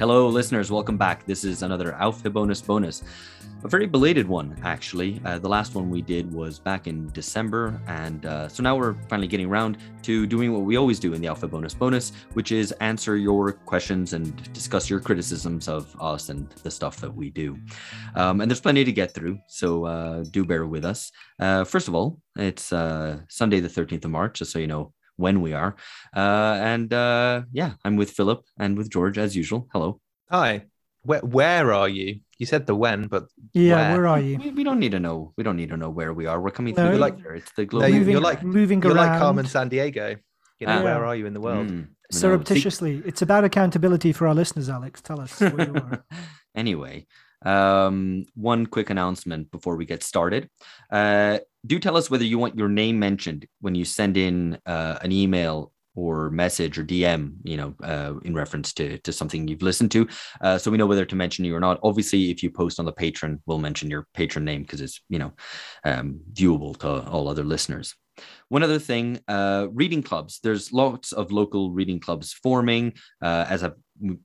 Hello, listeners. Welcome back. This is another Aufhebonus bonus. A very belated one, actually. Uh, the last one we did was back in December. And uh, so now we're finally getting around to doing what we always do in the Aufhebonus bonus, which is answer your questions and discuss your criticisms of us and the stuff that we do. Um, and there's plenty to get through. So uh, do bear with us. Uh, first of all, it's uh, Sunday, the 13th of March, just so you know when we are. Uh, and uh, yeah, I'm with Philip and with George as usual. Hello. Hi. Where where are you? You said the when, but Yeah, where, are you? We, we don't need to know. We don't need to know where we are. We're coming No, through the like- ether. It's the No, global. you- moving, you're like- moving you're around like Carmen Sandiego. You know, Ah. where are you in the world? Mm, no, see- surreptitiously. It's about accountability for our listeners, Alex. Tell us where you are. anyway, um, one quick announcement before we get started. Uh, do tell us whether you want your name mentioned when you send in uh, an email or message or DM, you know, uh, in reference to to something you've listened to, uh, so we know whether to mention you or not. Obviously, if you post on the Patreon, we'll mention your Patreon name because it's you know um, viewable to all other listeners. One other thing, uh, reading clubs. There's lots of local reading clubs forming. Uh, as I've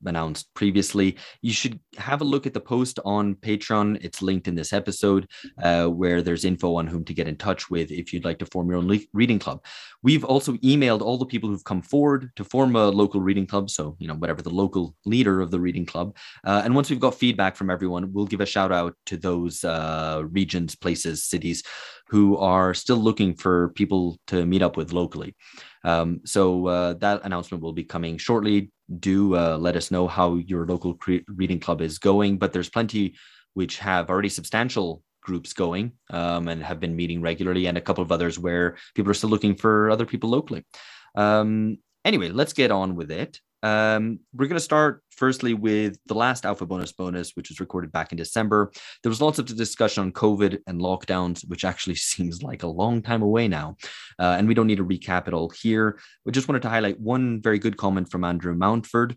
announced previously, you should have a look at the post on Patreon. It's linked in this episode, uh, where there's info on whom to get in touch with if you'd like to form your own le- reading club. We've also emailed all the people who've come forward to form a local reading club. So, you know, whatever the local leader of the reading club. Uh, and once we've got feedback from everyone, we'll give a shout out to those uh, regions, places, cities who are still looking for people to meet up with locally. Um, so uh, that announcement will be coming shortly. Do uh, let us know how your local cre- reading club is going. But there's plenty which have already substantial groups going um, and have been meeting regularly, and a couple of others where people are still looking for other people locally. Um, anyway, let's get on with it. Um, we're going to start firstly with the last Aufhebonus bonus, which was recorded back in December. There was lots of discussion on COVID and lockdowns, which actually seems like a long time away now. Uh, and we don't need to recap it all here. We just wanted to highlight one very good comment from Andrew Mountford,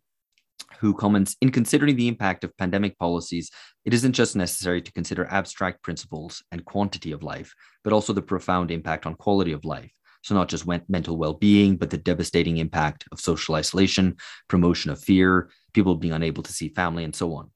who comments In considering the impact of pandemic policies, it isn't just necessary to consider abstract principles and quantity of life, but also the profound impact on quality of life. So, not just mental well being, but the devastating impact of social isolation, promotion of fear, people being unable to see family, and so on.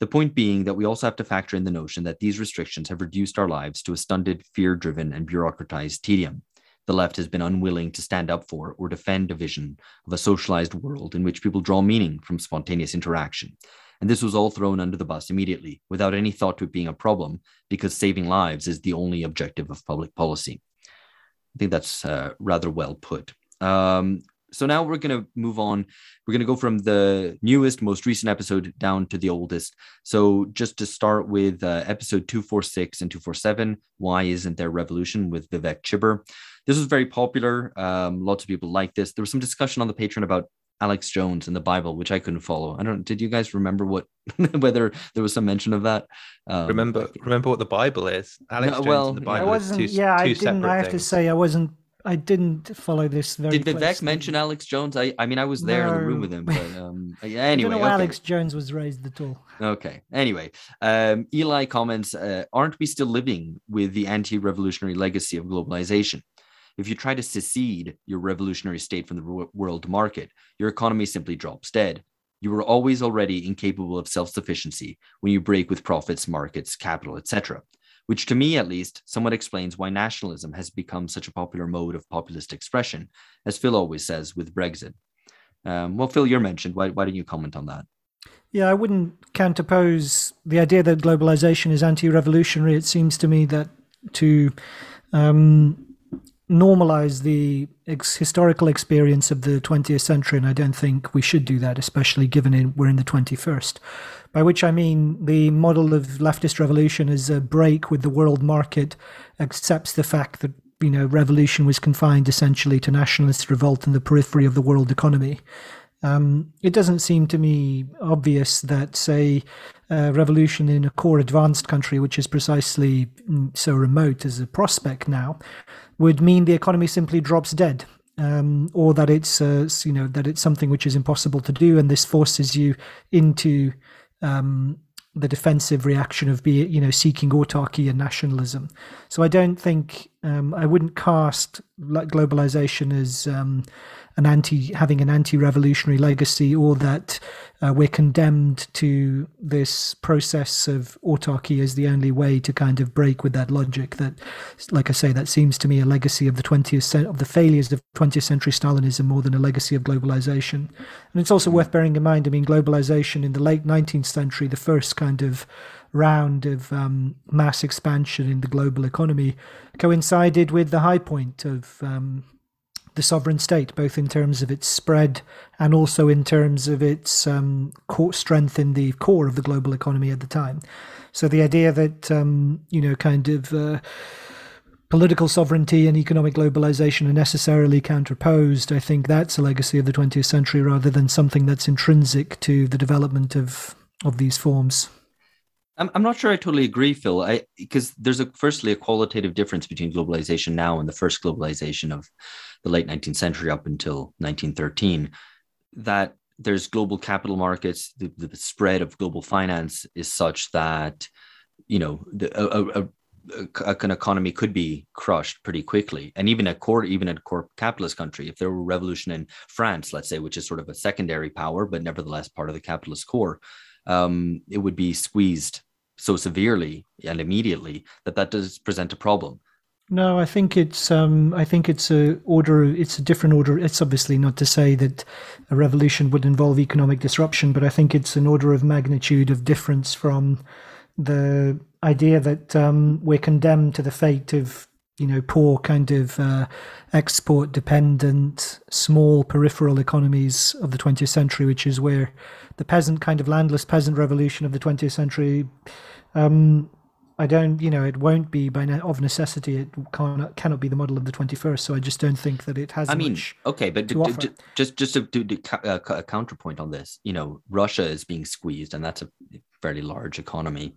The point being that we also have to factor in the notion that these restrictions have reduced our lives to a stunted, fear driven, and bureaucratized tedium. The left has been unwilling to stand up for or defend a vision of a socialized world in which people draw meaning from spontaneous interaction. And this was all thrown under the bus immediately, without any thought to it being a problem, because saving lives is the only objective of public policy. I think that's uh, rather well put. Um, so now we're going to move on. We're going to go from the newest, most recent episode down to the oldest. So just to start with uh, episode 246 and 247, Why Isn't There Revolution with Vivek Chibber. This was very popular. Um, lots of people liked this. There was some discussion on the Patreon about Alex Jones and the Bible, which I couldn't follow. I don't. Did you guys remember what whether there was some mention of that? Um, remember, remember what the Bible is. Alex No, Jones well, and the yeah. I Bible wasn't. is two, yeah, I didn't. I have to say, I wasn't. I didn't follow this very. Did Vivek closely. mention Alex Jones? I, I mean, I was there in the room with him, but um, I anyway. don't know okay. Alex Jones was raised at all. Okay. Anyway, um, Eli comments uh, Aren't we still living with the anti revolutionary legacy of globalization? If you try to secede your revolutionary state from the world market, your economy simply drops dead. You were always already incapable of self sufficiency when you break with profits, markets, capital, etc. Which, to me at least, somewhat explains why nationalism has become such a popular mode of populist expression, as Phil always says with Brexit. Um, well, Phil, you're mentioned. Why, why don't you comment on that? Yeah, I wouldn't counterpose the idea that globalization is anti-revolutionary. It seems to me that to um, normalize the ex- historical experience of the 20th century, and I don't think we should do that, especially given in, we're in the 21st. By which I mean the model of leftist revolution as a break with the world market, accepts the fact that you know revolution was confined essentially to nationalist revolt in the periphery of the world economy. Um, it doesn't seem to me obvious that, say, revolution in a core advanced country, which is precisely mm, so remote as a prospect now, would mean the economy simply drops dead. Um, or that it's uh, you know that it's something which is impossible to do, and this forces you into um, the defensive reaction of be you know seeking autarky and nationalism. So I don't think um, I wouldn't cast globalization as um, an anti having an anti-revolutionary legacy, or that uh, we're condemned to this process of autarky as the only way to kind of break with that logic. That, like I say, that seems to me a legacy of the 20th of the failures of 20th century Stalinism more than a legacy of globalization. And it's also worth bearing in mind. I mean, globalization in the late 19th century, the first kind of round of um, mass expansion in the global economy coincided with the high point of um, the sovereign state, both in terms of its spread and also in terms of its um, core strength in the core of the global economy at the time. So the idea that um, you know, kind of uh, political sovereignty and economic globalization are necessarily counterposed, I think that's a legacy of the 20th century rather than something that's intrinsic to the development of of these forms. I'm, I'm not sure I totally agree, Phil. I because there's a firstly a qualitative difference between globalization now and the first globalization of the late 19th century up until 1913. That there's global capital markets, the, the spread of global finance is such that you know the, a, a, a, an economy could be crushed pretty quickly and even a core even a core capitalist country if there were a revolution in france let's say which is sort of a secondary power but nevertheless part of the capitalist core um, it would be squeezed so severely and immediately that that does present a problem. No, I think it's um, I think it's a order. It's a different order. It's obviously not to say that a revolution would involve economic disruption, but I think it's an order of magnitude of difference from the idea that um, we're condemned to the fate of you know poor kind of uh, export dependent small peripheral economies of the 20th century, which is where the peasant kind of landless peasant revolution of the 20th century. Um, I don't, you know, it won't be by ne- of necessity. It cannot cannot be the model of the 21st. So I just don't think that it has. I mean, okay, but d- d- just just to do uh, a counterpoint on this, you know, Russia is being squeezed, and that's a fairly large economy.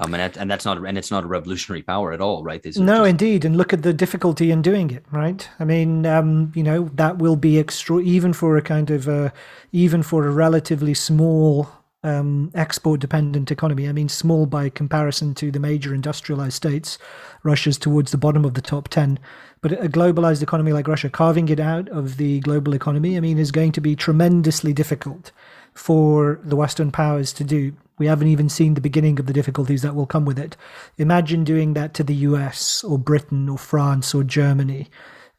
Um, and, that, and that's not and it's not a revolutionary power at all, right? no, just... indeed, and look at the difficulty in doing it, right? I mean, um, you know, that will be extra even for a kind of a, even for a relatively small um, export dependent economy. I mean, small by comparison to the major industrialized states. Russia's towards the bottom of the top 10. But a globalized economy like Russia, carving it out of the global economy, I mean, is going to be tremendously difficult for the Western powers to do. We haven't even seen the beginning of the difficulties that will come with it. Imagine doing that to the US or Britain or France or Germany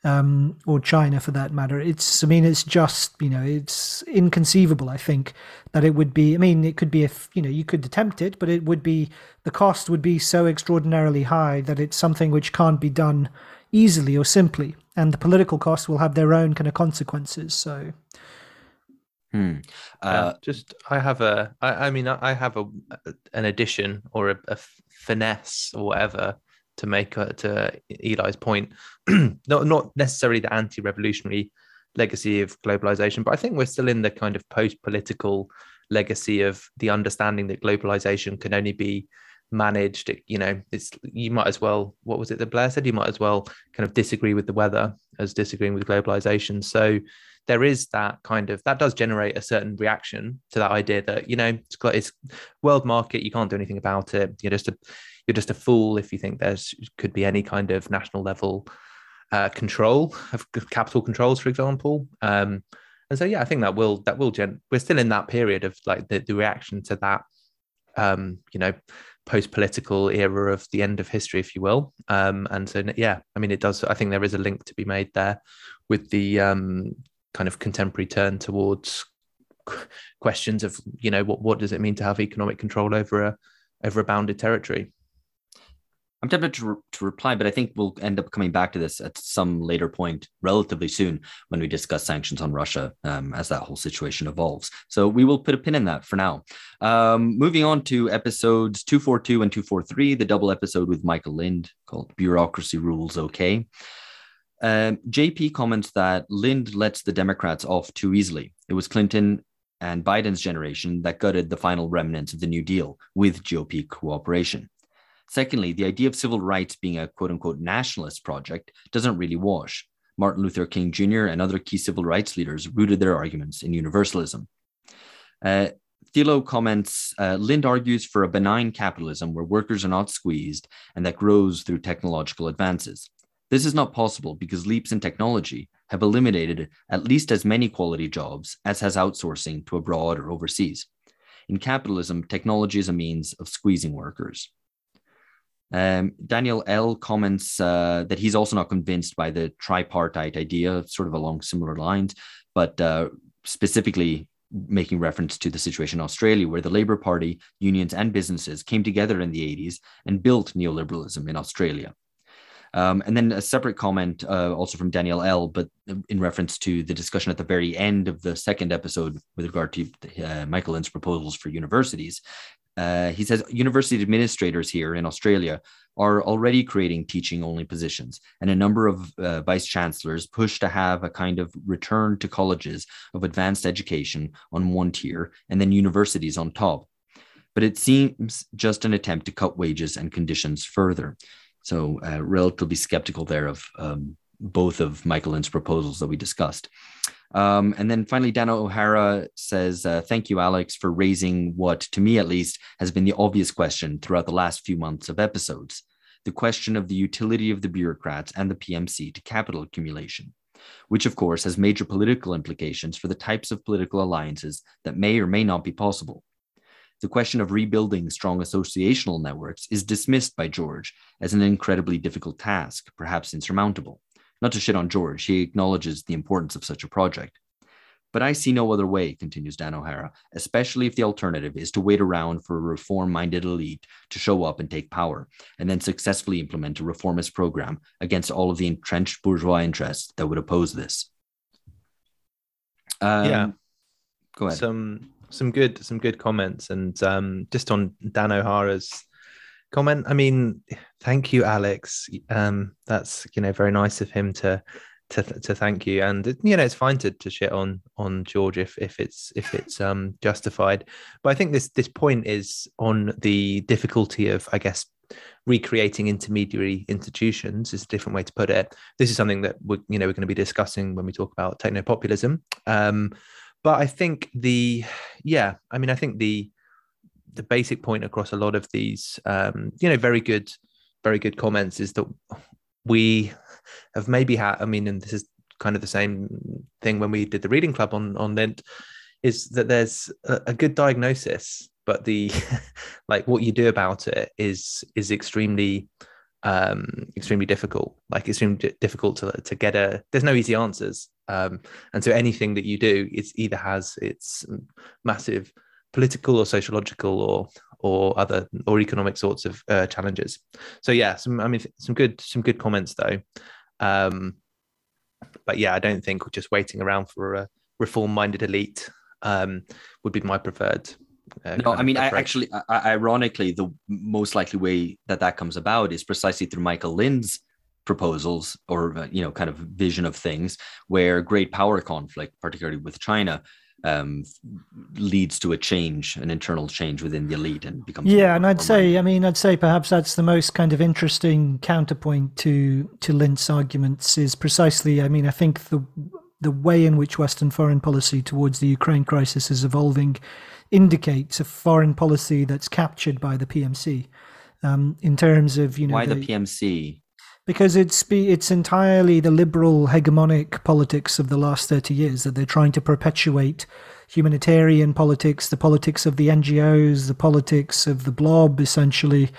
um, or China for that matter. It's, I mean, it's just, you know, it's inconceivable, I think, that it would be, I mean, it could be, if, you know, you could attempt it, but it would be, the cost would be so extraordinarily high that it's something which can't be done easily or simply. And the political costs will have their own kind of consequences. So, Hmm. Uh, just I have a. I, I mean, I have a an addition or a, a finesse or whatever to make a, to Eli's point. not not necessarily the anti-revolutionary legacy of globalization, but I think we're still in the kind of post-political legacy of the understanding that globalization can only be managed. You know, it's you might as well. What was it that Blair said? You might as well kind of disagree with the weather as disagreeing with globalization. So there is that kind of that does generate a certain reaction to that idea that you know it's, it's world market you can't do anything about it you're just a you're just a fool if you think there's could be any kind of national level uh, control of capital controls for example um, and so yeah i think that will that will gen we're still in that period of like the, the reaction to that um, you know post-political era of the end of history if you will. Um, and so yeah i mean it does i think there is a link to be made there with the um, kind of contemporary turn towards questions of you know what what does it mean to have economic control over a over a bounded territory i'm tempted to, re- to reply but i think we'll end up coming back to this at some later point relatively soon when we discuss sanctions on russia um, as that whole situation evolves so we will put a pin in that for now um, moving on to episodes 242 and 243 the double episode with michael lind called bureaucracy rules okay um, JP comments that Lind lets the Democrats off too easily. It was Clinton and Biden's generation that gutted the final remnants of the New Deal with GOP cooperation. Secondly, the idea of civil rights being a quote unquote nationalist project doesn't really wash. Martin Luther King Jr. and other key civil rights leaders rooted their arguments in universalism. Uh, Thilo comments uh, Lind argues for a benign capitalism where workers are not squeezed and that grows through technological advances. This is not possible because leaps in technology, have eliminated at least as many quality jobs as has outsourcing to abroad or overseas. In capitalism, technology is a means of squeezing workers. Um, Daniel L comments uh, that he's also not convinced by the tripartite idea, sort of along similar lines, but uh, specifically making reference to the situation in Australia, where the Labour Party, unions, and businesses came together in the 80s and built neoliberalism in Australia. Um, and then a separate comment, uh, also from Daniel L., but in reference to the discussion at the very end of the second episode with regard to uh, Michael Lind's proposals for universities. Uh, he says university administrators here in Australia are already creating teaching only positions, and a number of uh, vice chancellors push to have a kind of return to colleges of advanced education on one tier and then universities on top. But it seems just an attempt to cut wages and conditions further. So, uh, relatively skeptical there of um, both of Michael Lind's proposals that we discussed. Um, and then finally, Dana O'Hara says, uh, Thank you, Alex, for raising what, to me at least, has been the obvious question throughout the last few months of episodes the question of the utility of the bureaucrats and the PMC to capital accumulation, which, of course, has major political implications for the types of political alliances that may or may not be possible. The question of rebuilding strong associational networks is dismissed by George as an incredibly difficult task, perhaps insurmountable. Not to shit on George, he acknowledges the importance of such a project. But I see no other way, continues Dan O'Hara, especially if the alternative is to wait around for a reform minded elite to show up and take power, and then successfully implement a reformist program against all of the entrenched bourgeois interests that would oppose this. Um, yeah. Go ahead. Some some good some good comments and um, just on Dan O'Hara's comment. I mean, thank you, Alex. Um, that's you know very nice of him to to to thank you, and you know it's fine to to shit on on George if if it's if it's um justified. But I think this this point is on the difficulty of I guess recreating intermediary institutions is a different way to put it. This is something that we're you know we're going to be discussing when we talk about techno populism. Um, but I think the yeah, I mean I think the the basic point across a lot of these, um, you know, very good, very good comments is that we have maybe had. I mean, and this is kind of the same thing when we did the reading club on on Lind, is that there's a, a good diagnosis, but the like what you do about it is is extremely um extremely difficult like extremely difficult to to get a there's no easy answers um and so anything that you do it's either has its massive political or sociological or or other or economic sorts of uh, challenges. So yeah, some I mean some good some good comments though. Um, but yeah, I don't think just waiting around for a reform-minded elite um, would be my preferred. Uh, no, I mean, I actually, I, ironically, the most likely way that that comes about is precisely through Michael Lind's proposals or uh, you know kind of vision of things where great power conflict particularly with china um, leads to a change, an internal change within the elite, and becomes. Yeah, and I'd say, I mean, I'd say perhaps that's the most kind of interesting counterpoint to to Lind's arguments is precisely. I mean, I think the the way in which Western foreign policy towards the Ukraine crisis is evolving indicates a foreign policy that's captured by the PMC. Um, in terms of you know why the, the PMC because it's it's entirely the liberal hegemonic politics of the last 30 years that they're trying to perpetuate humanitarian politics, the politics of the NGOs, the politics of the blob, essentially,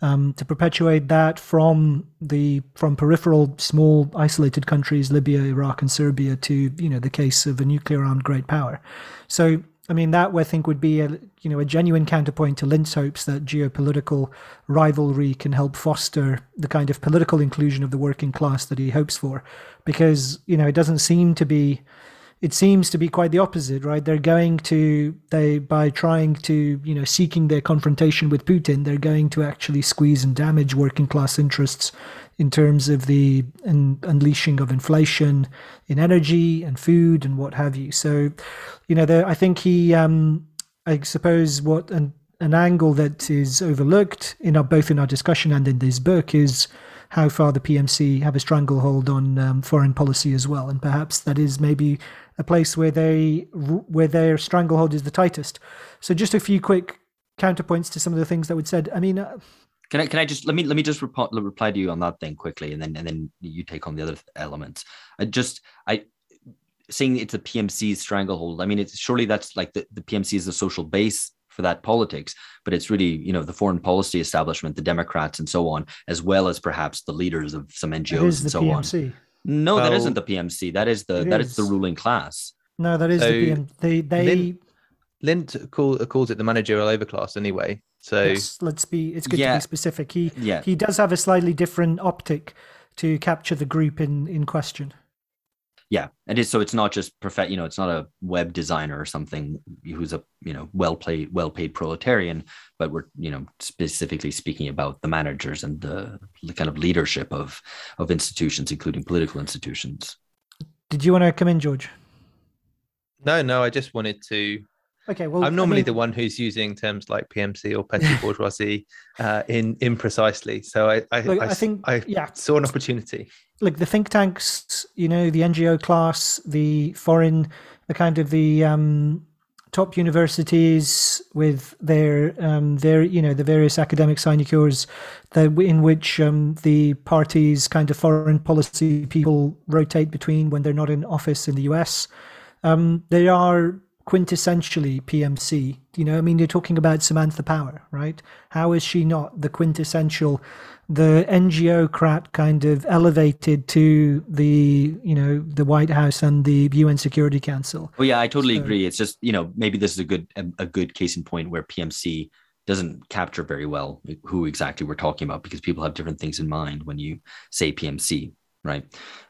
um, to perpetuate that from the from peripheral, small, isolated countries, Libya, Iraq, and Serbia, to you know the case of a nuclear armed great power. So I mean, that I think would be a you know a genuine counterpoint to Lind's hopes that geopolitical rivalry can help foster the kind of political inclusion of the working class that he hopes for, because you know it doesn't seem to be. It seems to be quite the opposite, right? They're going to they by trying to you know seeking their confrontation with Putin, they're going to actually squeeze and damage working class interests in terms of the un- unleashing of inflation in energy and food and what have you. So, you know, there, I think he, um, I suppose, what an, an angle that is overlooked in our, both in our discussion and in this book is how far the PMC have a stranglehold on um, foreign policy as well, and perhaps that is maybe a place where they where their stranglehold is the tightest. So, just a few quick counterpoints to some of the things that would said. I mean. Uh, Can I can I just let me let me just reply, to you on that thing quickly, and then and then you take on the other elements. I just I saying it's a PMC stranglehold. I mean, it's surely that's like the, the PMC is the social base for that politics, but it's really you know the foreign policy establishment, the Democrats, and so on, as well as perhaps the leaders of some NGOs and so PMC. on. No, that Well, isn't the PMC. That is the it that is. the ruling class. No, that is So, the PM. They they Lin- Lind call, calls it the managerial overclass anyway. So yes, let's be. It's good to be specific. He Yeah, he does have a slightly different optic to capture the group in in question. Yeah. And It is so. It's not just perfect. You know, it's not a web designer or something who's a you know well paid well paid proletarian, but we're you know specifically speaking about the managers and the, the kind of leadership of of institutions, including political institutions. Did you want to come in, George? no, no, I just wanted to. Okay, well, I'm I normally mean, the one who's using terms like PMC or petty bourgeoisie uh, in imprecisely. So I I, Look, I I think- I yeah. saw an opportunity. like the think tanks, you know, the NGO class, the foreign, the kind of the um, top universities with their um, their you know the various academic sinecures, that in which um, the parties kind of foreign policy people rotate between when they're not in office in the US. Um, they are quintessentially PMC. You know, I mean, you're talking about Samantha Power, right? How is she not the quintessential, the NGO-crat kind of elevated to the, you know, the White House and the UN Security Council? Oh yeah, I totally So- agree. It's just you know maybe this is a good a, a good case in point where PMC doesn't capture very well who exactly we're talking about because people have different things in mind when you say PMC, right?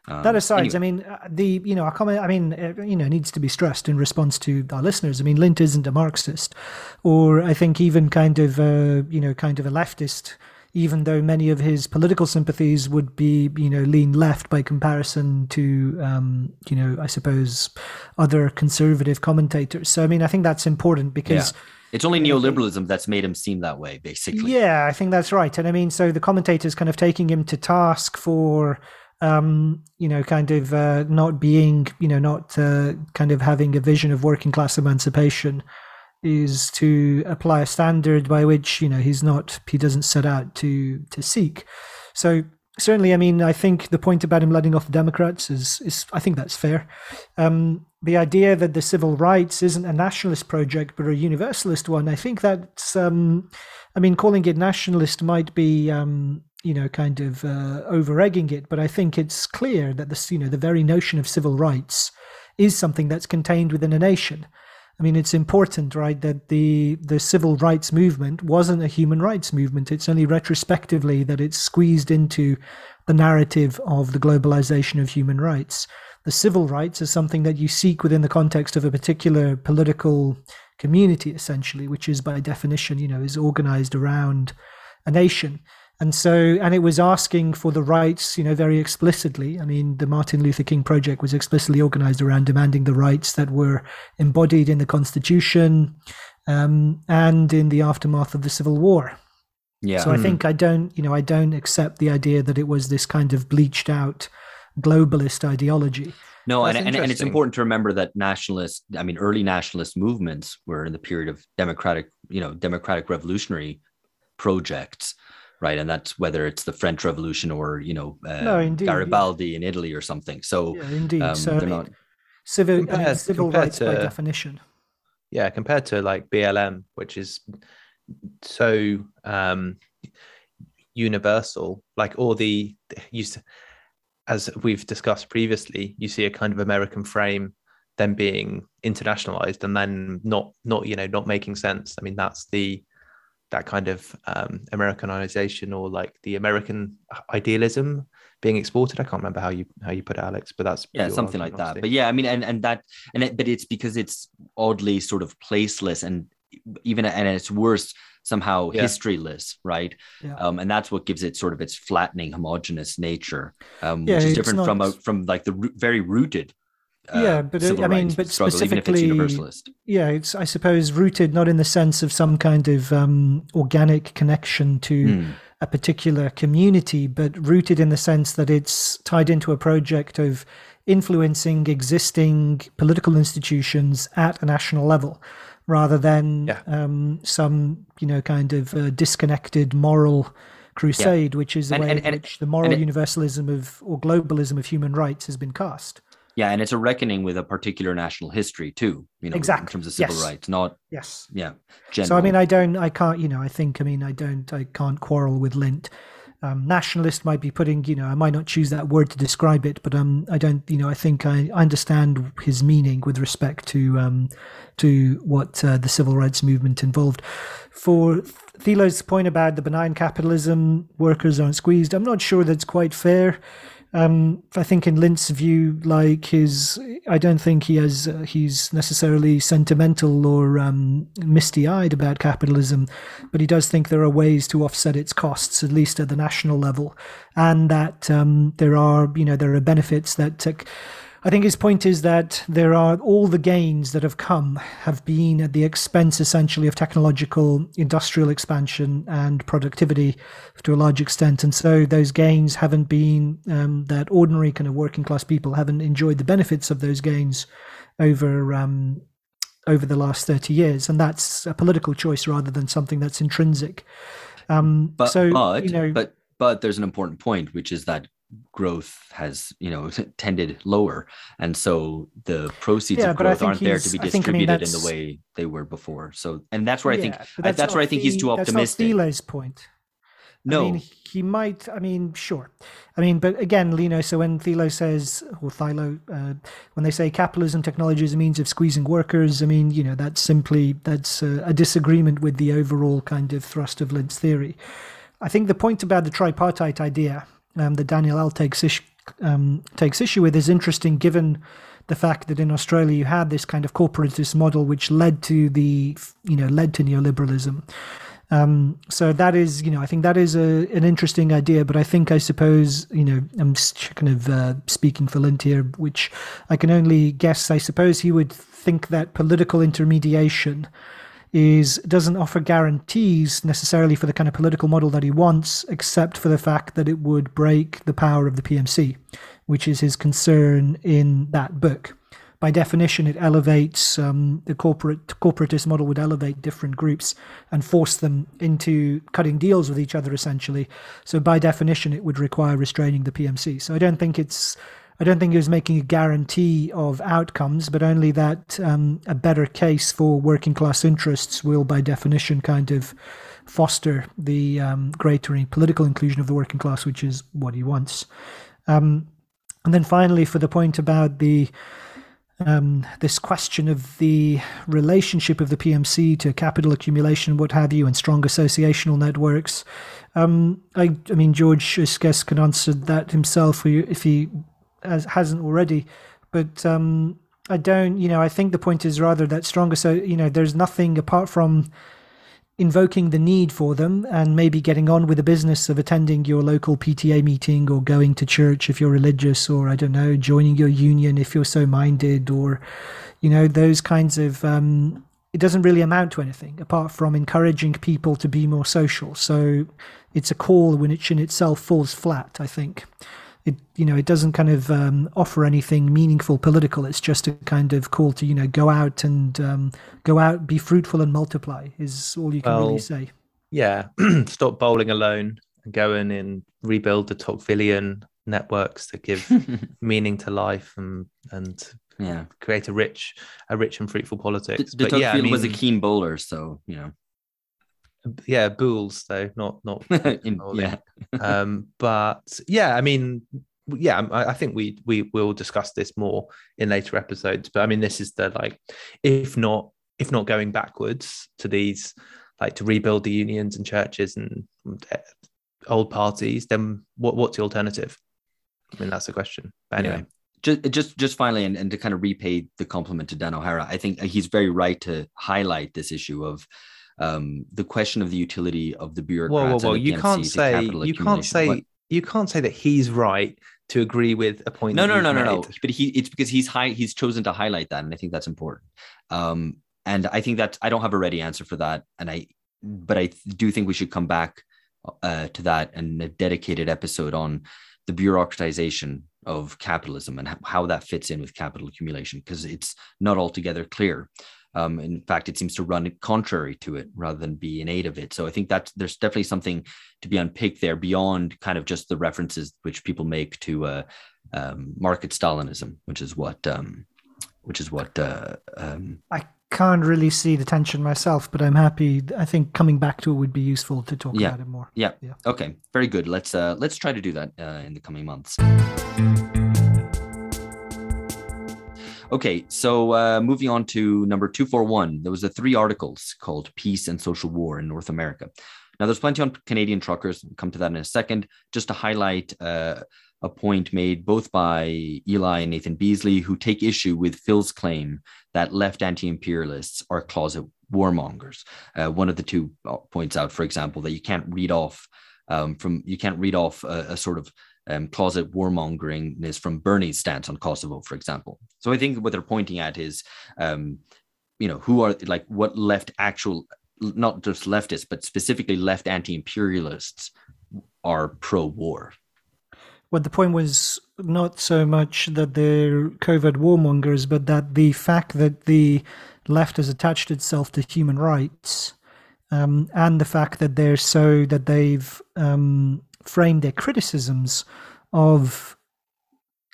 Um, that aside, anyway. I mean, uh, the you know, our comment, I mean, uh, you know, needs to be stressed in response to our listeners. I mean, Lind isn't a Marxist, or I think even kind of, uh, you know, kind of a leftist. Even though many of his political sympathies would be, you know, lean left by comparison to, um, you know, I suppose other conservative commentators. So, I mean, I think that's important because. It's only neoliberalism that's made him seem that way, basically. Yeah, I think that's right. And I mean, so the commentators kind of taking him to task for, um, you know, kind of uh, not being, you know, not uh, kind of having a vision of working class emancipation is to apply a standard by which, you know, he's not, he doesn't set out to to seek. So certainly, I mean, I think the point about him letting off the Democrats is, is I think that's fair. Um, the idea that the civil rights isn't a nationalist project but a universalist one, I think that's, um, I mean, calling it nationalist might be, um, you know, kind of uh, over egging it, but I think it's clear that this, you know, the very notion of civil rights is something that's contained within a nation. I mean, it's important, right, that the the civil rights movement wasn't a human rights movement. It's only retrospectively that it's squeezed into the narrative of the globalization of human rights. The civil rights is something that you seek within the context of a particular political community, essentially, which is by definition, you know, is organized around a nation. And so, and it was asking for the rights, you know, very explicitly. I mean, the Martin Luther King Project was explicitly organized around demanding the rights that were embodied in the Constitution um, and in the aftermath of the Civil War. Yeah. So I think I don't, you know, I don't accept the idea that it was this kind of bleached out globalist ideology. No, That's and, and it's important to remember that nationalist, I mean, early nationalist movements were in the period of democratic, you know, democratic revolutionary projects, right? And that's whether it's the French Revolution or, you know, uh, No, indeed, yeah. Garibaldi in Italy or something. So Yeah, indeed. um, so they're not, civil, I mean, civil compared rights by definition. yeah compared to like blm which is so um universal like all the you s- as we've discussed previously you see a kind of american frame then being internationalized and then not not you know not making sense i mean that's the that kind of um, Americanization or like the American idealism being exported. I can't remember how you how you put it, Alex, but that's yeah, your something like argument, that. But yeah, I mean, and and that, and it, but it's because it's oddly sort of placeless and even and it's worse somehow Yeah. historyless, right? Yeah. Um, and that's what gives it sort of its flattening, homogenous nature, um, Yeah, which is it's different from a, from like the roo- very rooted. Uh, Yeah, but, I mean, but struggle, even if it's specifically- universalist. yeah, it's I suppose rooted not in the sense of some kind of um, organic connection to Hmm. a particular community, but rooted in the sense that it's tied into a project of influencing existing political institutions at a national level, rather than Yeah. um, some you know kind of uh, disconnected moral crusade, which is the And- way and- in and- which the moral universalism of or globalism of human rights has been cast. Yeah, and it's a reckoning with a particular national history too. You know, exactly. in terms of civil yes. rights, not Yes. yeah. So I mean, I don't, I can't, you know, I think, I mean, I don't, I can't quarrel with Lind. Um, nationalist might be putting, you know, I might not choose that word to describe it, but um, I don't, you know, I think I, I understand his meaning with respect to um, to what uh, the civil rights movement involved. For Thilo's point about the benign capitalism, workers aren't squeezed. I'm not sure that's quite fair. Um, I think in Lind's view, like his, I don't think he has, uh, he's necessarily sentimental or um, misty-eyed about capitalism, but he does think there are ways to offset its costs, at least at the national level, and that um, there are, you know, there are benefits that. Uh, I think his point is that there are all the gains that have come have been at the expense essentially of technological industrial expansion and productivity to a large extent. And so those gains haven't been um, that ordinary kind of working class people haven't enjoyed the benefits of those gains over um, over the last 30 years. And that's a political choice rather than something that's intrinsic. Um, but so, but you know, but but there's an important point, which is that growth has you know tended lower, and so the proceeds Yeah, of growth aren't there to be I think, I mean, distributed in the way they were before. So, and that's where I think Yeah, I- that's, where I not think he's too That's optimistic. not Thilo's point. no, I mean, he might. I mean, sure. I mean, but again, know, so when Thilo says, or Thilo, uh, when they say capitalism technology is a means of squeezing workers, I mean, you know, that's simply that's a, a disagreement with the overall kind of thrust of Lind's theory. I think the point about the tripartite idea um, that Daniel L takes issue um, takes issue with is interesting, given the fact that in Australia you had this kind of corporatist model, which led to the you know led to neoliberalism. Um, so that is, you know, I think that is a, an interesting idea. But I think, I suppose, you know, I'm kind of uh, speaking for Lind here, which I can only guess. I suppose he would think that political intermediation is doesn't offer guarantees necessarily for the kind of political model that he wants, except for the fact that it would break the power of the PMC, which is his concern in that book by definition, it elevates um, the corporate corporatist model would elevate different groups and force them into cutting deals with each other, essentially. So by definition, it would require restraining the PMC. So I don't think it's I don't think he was making a guarantee of outcomes, but only that um, a better case for working class interests will, by definition, kind of foster the um, greater political inclusion of the working class, which is what he wants. Um, and then finally, for the point about the um, this question of the relationship of the PMC to capital accumulation, what have you, and strong associational networks. Um, I, I mean, George I guess can answer that himself if he has, hasn't already. But um, I don't, you know, I think the point is rather that stronger. So, you know, there's nothing apart from invoking the need for them and maybe getting on with the business of attending your local PTA meeting or going to church if you're religious or I don't know joining your union if you're so minded or you know those kinds of um, it doesn't really amount to anything apart from encouraging people to be more social so it's a call which in itself falls flat I think it you know it doesn't kind of um, offer anything meaningful political it's just a kind of call to you know go out and um, go out be fruitful and multiply is all you can Well, really say Yeah, stop bowling alone and go in and rebuild the Tocquevillian networks that give meaning to life and and yeah. create a rich a rich and fruitful politics. the but yeah, I Tocqueville was a keen bowler, so you know. Yeah, Boules though, not not In- yeah, um, but yeah, I mean, yeah, I, I think we we will discuss this more in later episodes. But I mean, this is the like, if not if not going backwards to these, like to rebuild the unions and churches and uh, old parties, then what what's the alternative? I mean, that's the question. But anyway, Yeah. just just just finally, and, and to kind of repay the compliment to Dan O'Hara, I think he's very right to highlight this issue of um, the question of the utility of the bureaucrats. whoa, whoa, whoa! You can't say you can't say What- you can't say that he's right to agree with a point. no no no no no but he it's because he's high he's chosen to highlight that and i think that's important um and i think that i don't have a ready answer for that and i but i do think we should come back uh, to that and a dedicated episode on the bureaucratization of capitalism and how that fits in with capital accumulation because it's not altogether clear Um, in fact, it seems to run contrary to it rather than be in aid of it. So I think that there's definitely something to be unpicked there beyond kind of just the references which people make to uh, um, market Stalinism, which is what um, which is what uh, um, I can't really see the tension myself, but I'm happy. I think coming back to it would be useful to talk Yeah. about it more. Yeah. Yeah. Okay. Very good. Let's uh let's try to do that uh, in the coming months. Okay, so uh, moving on to number 241, there was a three articles called Peace and Social War in North America. Now, there's plenty on Canadian truckers. We'll come to that in a second. Just to highlight uh, a point made both by Eli and Nathan Beasley, who take issue with Phil's claim that left anti imperialists are closet warmongers. Uh, one of the two uh, points out, for example, that you can't read off um, from you can't read off a, a sort of um, closet warmongering is from Bernie's stance on Kosovo, for example. So I think what they're pointing at is, um, you know, who are like what left actual, not just leftists, but specifically left anti-imperialists are pro-war. Well, the point was not so much that they're covert warmongers, but that the fact that the left has attached itself to human rights, um, and the fact that they're so that they've um, framed their criticisms of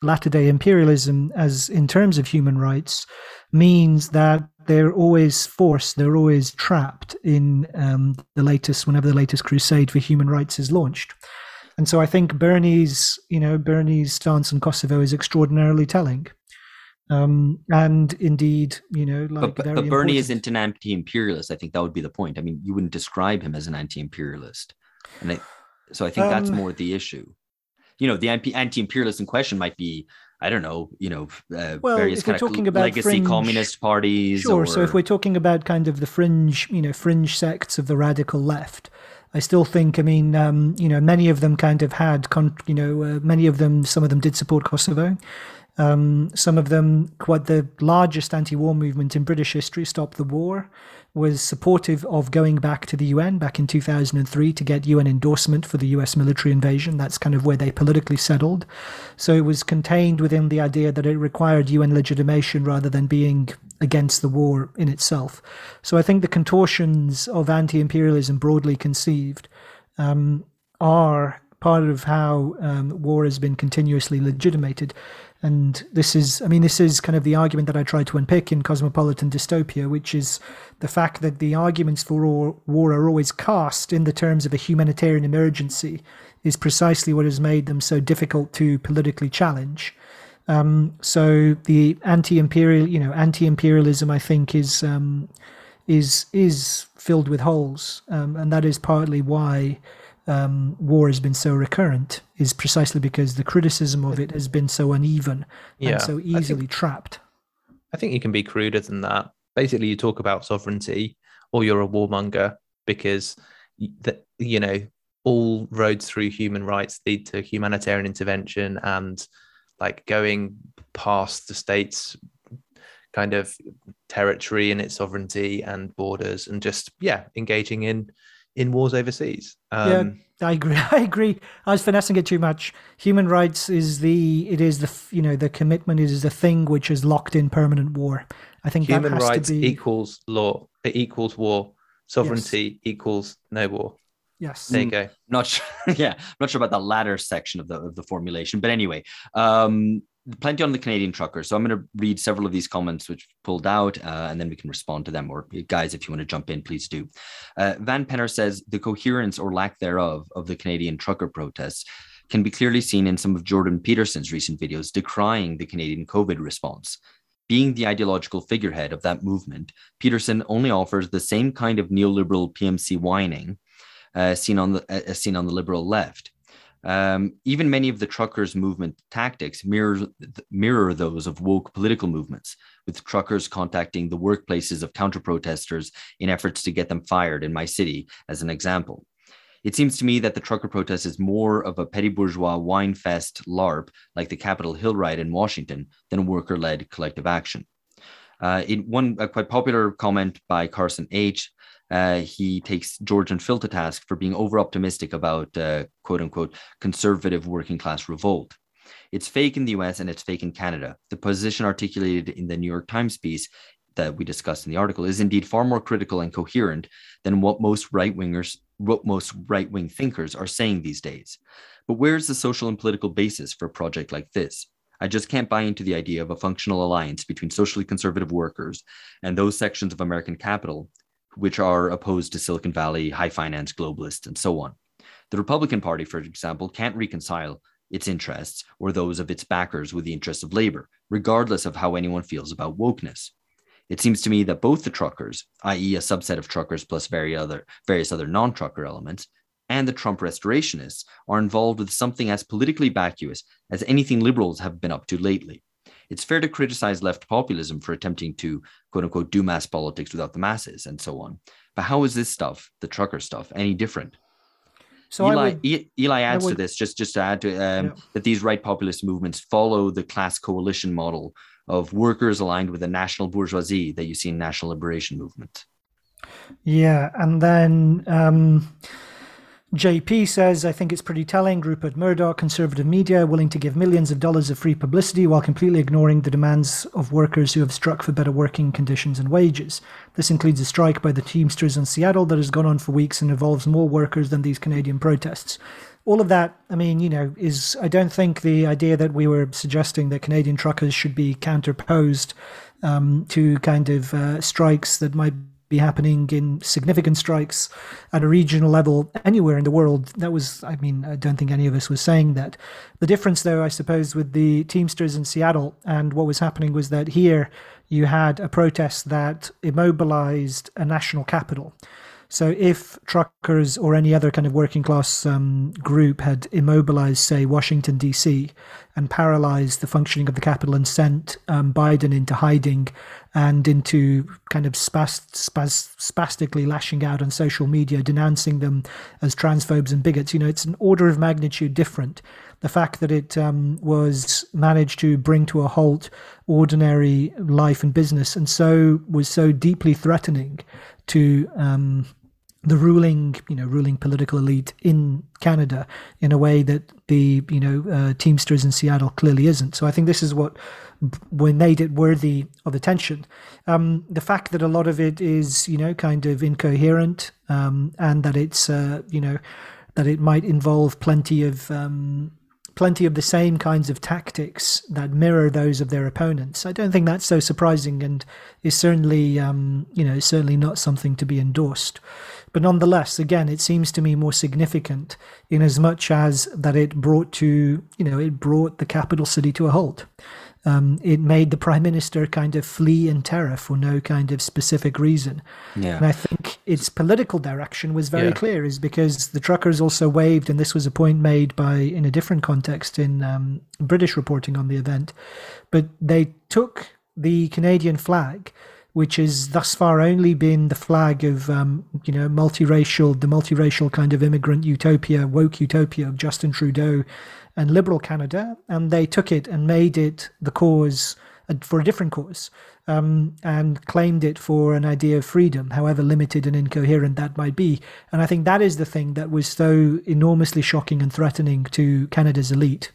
latter day imperialism as in terms of human rights means that they're always forced, they're always trapped in um, the latest, whenever the latest crusade for human rights is launched. And so I think Bernie's, you know, Bernie's stance on Kosovo is extraordinarily telling. Um, and indeed, you know, like but, but, very but Bernie isn't an anti-imperialist. I think that would be the point. I mean, you wouldn't describe him as an anti-imperialist, and I, so I think that's Um, more the issue. You know, the anti- anti-imperialist in question might be, I don't know, you know, uh, Well, various kind of about legacy fringe- communist parties. Sure. Or, So if we're talking about kind of the fringe, you know, fringe sects of the radical left, I still think, I mean, um, you know, many of them kind of had, con- you know, uh, many of them, some of them did support Kosovo. Um, some of them, quite the largest anti-war movement in British history, Stop the War, was supportive of going back to the UN back in 2003 to get UN endorsement for the US military invasion. That's kind of where they politically settled. So it was contained within the idea that it required UN legitimation rather than being against the war in itself. So I think the contortions of anti-imperialism broadly conceived um, are part of how um, war has been continuously legitimated. And this is, I mean, this is kind of the argument that I try to unpick in Cosmopolitan Dystopia, which is the fact that the arguments for war, are always cast in the terms of a humanitarian emergency is precisely what has made them so difficult to politically challenge. Um, so the anti-imperial, you know, anti-imperialism, I think, is um, is is filled with holes, um, and that is partly why um, war has been so recurrent. Is precisely because the criticism of it has been so uneven Yeah, and so I think- easily trapped. I think you can be cruder than that. Basically, you talk about sovereignty or you're a warmonger because that you know all roads through human rights lead to humanitarian intervention and like going past the state's kind of territory and its sovereignty and borders and just yeah engaging in in wars overseas um, Yeah. I agree. I agree. I was finessing it too much. Human rights is the it is the you know the commitment is the thing which is locked in permanent war. I think human that has rights to be equals law it equals war sovereignty equals no war yes. there you go not sure yeah not sure about the latter section of the of the formulation but anyway um plenty on the canadian trucker so i'm going to read several of these comments which pulled out uh, and then we can respond to them. Or guys if you want to jump in please do. Uh, van penner says the coherence or lack thereof of the canadian trucker protests can be clearly seen in some of jordan peterson's recent videos decrying the canadian covid response. Being the ideological figurehead of that movement, Peterson only offers the same kind of neoliberal PMC whining uh, seen on the uh, seen on the liberal left. Um, even many of the truckers' movement tactics mirror mirror those of woke political movements, with truckers contacting the workplaces of counter protesters in efforts to get them fired in my city, as an example. It seems to me that the trucker protest is more of a petty bourgeois whine fest LARP like the Capitol Hill riot in Washington than worker led collective action. Uh, in one quite popular comment by Carson H., uh, he takes George and Phil to task for being over optimistic about uh, quote unquote conservative working class revolt. It's fake in the US and it's fake in Canada. The position articulated in the New York Times piece that we discussed in the article is indeed far more critical and coherent than what most right wingers, what most right wing thinkers are saying these days. But where's the social and political basis for a project like this? I just can't buy into the idea of a functional alliance between socially conservative workers and those sections of American capital which are opposed to Silicon Valley, high finance, globalists, and so on. The Republican Party, for example, can't reconcile its interests or those of its backers with the interests of labor, regardless of how anyone feels about wokeness. It seems to me that both the truckers, i.e., a subset of truckers plus various other, various other non trucker elements, and the Trump restorationists are involved with something as politically vacuous as anything liberals have been up to lately. It's fair to criticize left populism for attempting to quote unquote do mass politics without the masses and so on. But how is this stuff, the trucker stuff, any different? So Eli, would, Eli adds would, to this, just, just to add to um, yeah. that these right populist movements follow the class coalition model of workers aligned with the national bourgeoisie that you see in national liberation movement. Yeah, and then um, JP says, I think it's pretty telling. Rupert Murdoch, conservative media, willing to give millions of dollars of free publicity while completely ignoring the demands of workers who have struck for better working conditions and wages. This includes a strike by the Teamsters in Seattle that has gone on for weeks and involves more workers than these Canadian protests. All of that, I mean, you know, is I don't think the idea that we were suggesting that Canadian truckers should be counterposed um, to kind of uh, strikes that might be happening in significant strikes at a regional level anywhere in the world. That was, I mean, I don't think any of us was saying that. The difference, though, I suppose, with the Teamsters in Seattle and what was happening was that here you had a protest that immobilized a national capital. So if truckers or any other kind of working class um, group had immobilized, say, Washington, D.C., and paralyzed the functioning of the capital and sent um, Biden into hiding and into kind of spast- spas- spastically lashing out on social media, denouncing them as transphobes and bigots, you know, it's an order of magnitude different. The fact that it um, was managed to bring to a halt ordinary life and business and so was so deeply threatening to um, the ruling, you know, ruling political elite in Canada in a way that the, you know, uh, Teamsters in Seattle clearly isn't. So I think this is what we made it worthy of attention. Um, the fact that a lot of it is, you know, kind of incoherent, um, and that it's, uh, you know, that it might involve plenty of um, plenty of the same kinds of tactics that mirror those of their opponents. I don't think that's so surprising, and is certainly, um, you know, certainly not something to be endorsed. But nonetheless, again, it seems to me more significant in as much as that it brought to, you know, it brought the capital city to a halt. Um, it made the prime minister kind of flee in terror for no kind of specific reason. Yeah. And I think its political direction was very yeah. clear, is because the truckers also waved, and this was a point made by, in a different context, in um, British reporting on the event, but they took the Canadian flag which has thus far only been the flag of, um, you know, multiracial, the multiracial kind of immigrant utopia, woke utopia of Justin Trudeau and liberal Canada. And they took it and made it the cause uh, for a different cause um, and claimed it for an idea of freedom, however limited and incoherent that might be. And I think that is the thing that was so enormously shocking and threatening to Canada's elite.